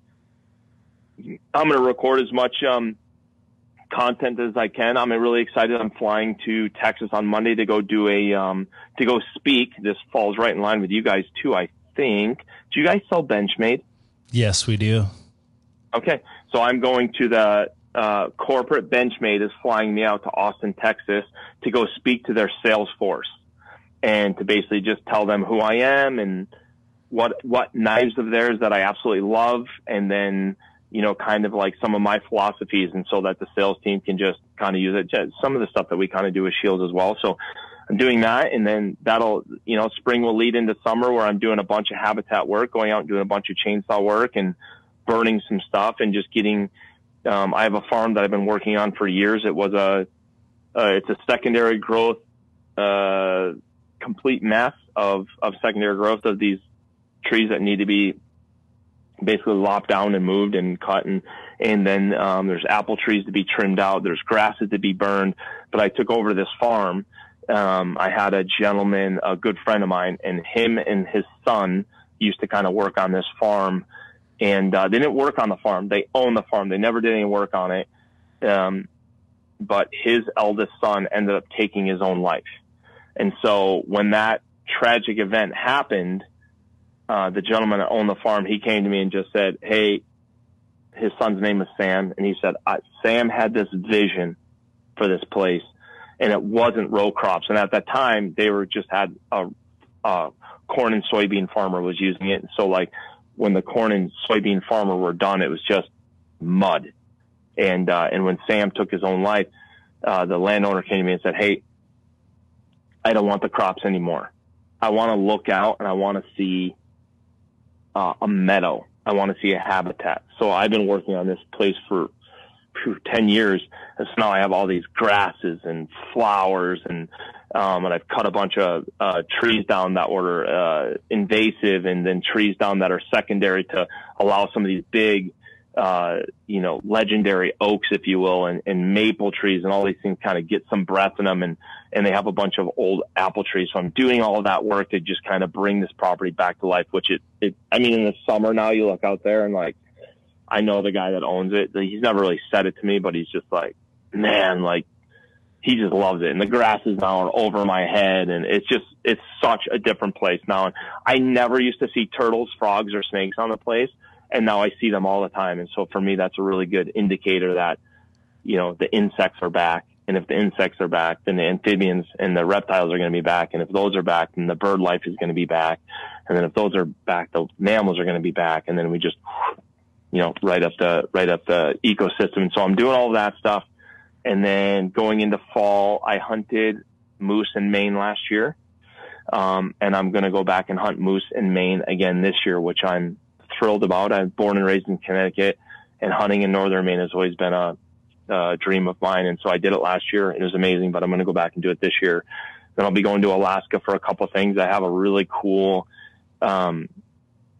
I'm going to record as much, um, content as I can. I'm really excited. I'm flying to Texas on Monday to go do a, um, to go speak. This falls right in line with you guys too, I think. Do you guys sell Benchmade?
Yes, we do.
Okay. So I'm going to the uh, corporate Benchmade is flying me out to Austin, Texas to go speak to their sales force and to basically just tell them who I am and what, what knives of theirs that I absolutely love. And then, you know, kind of like some of my philosophies. And so that the sales team can just kind of use it. Some of the stuff that we kind of do with Scheels as well. So I'm doing that. And then that'll, you know, spring will lead into summer where I'm doing a bunch of habitat work, going out and doing a bunch of chainsaw work and, burning some stuff and just getting. Um, I have a farm that I've been working on for years. It was a, uh, it's a secondary growth, uh, complete mess of of secondary growth of these trees that need to be basically lopped down and moved and cut and and then um, there's apple trees to be trimmed out there's grasses to be burned but i took over this farm um, i had a gentleman a good friend of mine and him and his son used to kind of work on this farm and uh, they didn't work on the farm. They own the farm. They never did any work on it. Um, but his eldest son ended up taking his own life. And so when that tragic event happened, uh, the gentleman that owned the farm, he came to me and just said, Hey, his son's name is Sam. And he said, Sam had this vision for this place and it wasn't row crops. And at that time they were just had a, a corn and soybean farmer was using it. And so like when the corn and soybean farmer were done, it was just mud. And, uh, and when Sam took his own life, uh, the landowner came to me and said, Hey, I don't want the crops anymore. I want to look out and I want to see, uh, a meadow. I want to see a habitat. So I've been working on this place for whew, 10 years. And so now I have all these grasses and flowers and, um, and I've cut a bunch of uh, trees down that were uh, invasive, and then trees down that are secondary to allow some of these big, uh, you know, legendary oaks, if you will, and, and maple trees, and all these things kind of get some breath in them, and and they have a bunch of old apple trees. So I'm doing all of that work to just kind of bring this property back to life. Which it, it, I mean, in the summer now, you look out there and like, I know the guy that owns it. He's never really said it to me, but he's just like, man, like he just loves it. And the grass is now over my head and it's just, it's such a different place now. And I never used to see turtles, frogs or snakes on the place. And now I see them all the time. And so for me, that's a really good indicator that, you know, the insects are back. And if the insects are back, then the amphibians and the reptiles are going to be back. And if those are back, then the bird life is going to be back. And then if those are back, the mammals are going to be back. And then we just, you know, right up the, right up the ecosystem. And so I'm doing all that stuff. And then going into fall, I hunted moose in Maine last year. Um, and I'm going to go back and hunt moose in Maine again this year, which I'm thrilled about. I'm born and raised in Connecticut and hunting in northern Maine has always been a, a dream of mine. And so I did it last year. It was amazing, but I'm going to go back and do it this year. Then I'll be going to Alaska for a couple of things. I have a really cool, um,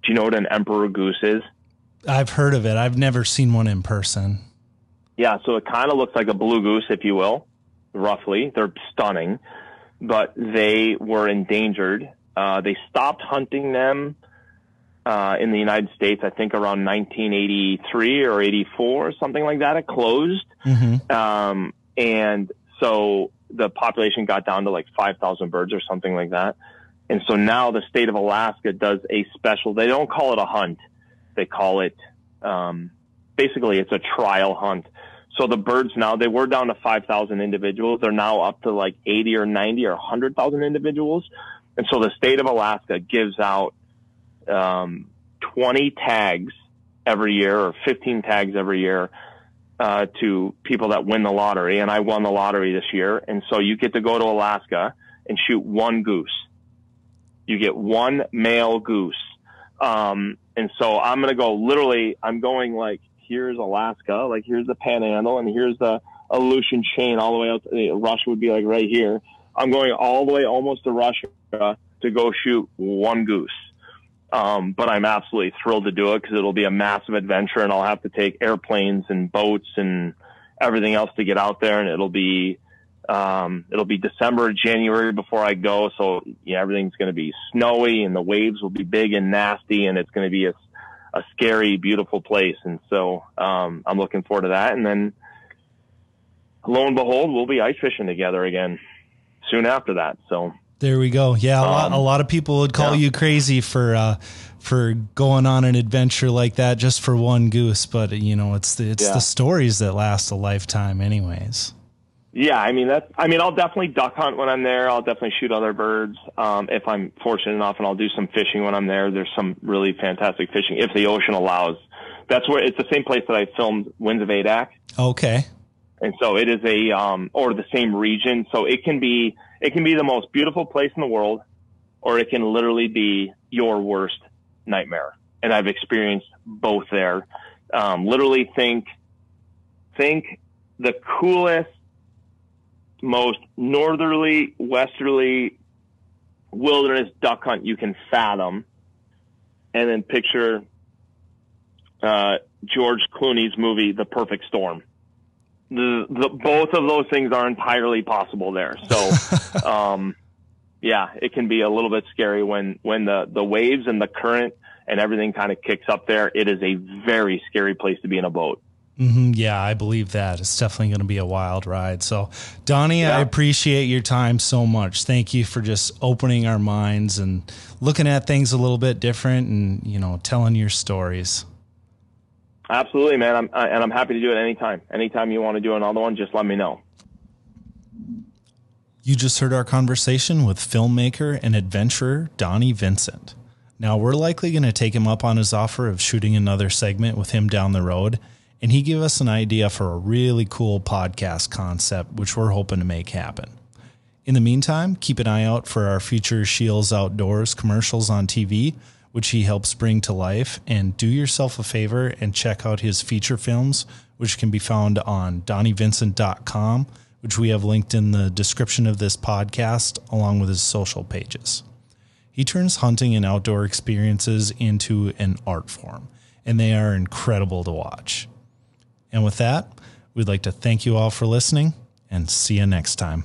do you know what an emperor goose is?
I've heard of it. I've never seen one in person.
Yeah, so it kind of looks like a blue goose, if you will, roughly. They're stunning, but they were endangered. Uh, they stopped hunting them uh, in the United States, I think around 1983 or 84 or something like that. It closed. Mm-hmm. Um, and so the population got down to like 5,000 birds or something like that. And so now the state of Alaska does a special, they don't call it a hunt. They call it, um, basically it's a trial hunt. So the birds now, they were down to 5,000 individuals. They're now up to like 80 or 90 or 100,000 individuals. And so the state of Alaska gives out, um, 20 tags every year or 15 tags every year, uh, to people that win the lottery. And I won the lottery this year. And so you get to go to Alaska and shoot one goose. You get one male goose. Um, and so I'm going to go literally, I'm going like here's Alaska, like here's the Panhandle, and here's the Aleutian chain all the way out. To, Russia would be like right here. I'm going all the way almost to Russia to go shoot one goose. Um, but I'm absolutely thrilled to do it because it'll be a massive adventure, and I'll have to take airplanes and boats and everything else to get out there, and it'll be um, it'll be December, January before I go, so yeah, everything's going to be snowy, and the waves will be big and nasty, and it's going to be a a scary, beautiful place. And so um, I'm looking forward to that. And then lo and behold, we'll be ice fishing together again soon after that. So
there we go. Yeah, a, um, lot, a lot of people would call yeah. you crazy for uh, for going on an adventure like that just for one goose, but you know it's the it's yeah. the stories that last a lifetime, anyways.
Yeah, I mean that's. I mean, I'll definitely duck hunt when I'm there. I'll definitely shoot other birds um, if I'm fortunate enough, and I'll do some fishing when I'm there. There's some really fantastic fishing if the ocean allows. That's where it's the same place that I filmed Winds of Adak.
Okay.
And so it is a um, or the same region, so it can be it can be the most beautiful place in the world, or it can literally be your worst nightmare. And I've experienced both there. Um, literally think think the coolest most northerly, westerly wilderness duck hunt you can fathom. And then picture uh, George Clooney's movie, The Perfect Storm. The, the, both of those things are entirely possible there. So, um, yeah, it can be a little bit scary when, when the, the waves and the current and everything kind of kicks up there. It is a very scary place to be in a boat.
Mm-hmm. Yeah, I believe that. It's definitely going to be a wild ride. So, Donnie, yeah. I appreciate your time so much. Thank you for just opening our minds and looking at things a little bit different and, you know, telling your stories.
Absolutely, man. I'm, and I'm happy to do it anytime. Anytime you want to do another one, just let me know.
You just heard our conversation with filmmaker and adventurer Donnie Vincent. Now, we're likely going to take him up on his offer of shooting another segment with him down the road and he gave us an idea for a really cool podcast concept, which we're hoping to make happen. In the meantime, keep an eye out for our future Scheels Outdoors commercials on TV, which he helps bring to life. And do yourself a favor and check out his feature films, which can be found on DonnieVincent.com, which we have linked in the description of this podcast, along with his social pages. He turns hunting and outdoor experiences into an art form, and they are incredible to watch. And with that, we'd like to thank you all for listening and see you next time.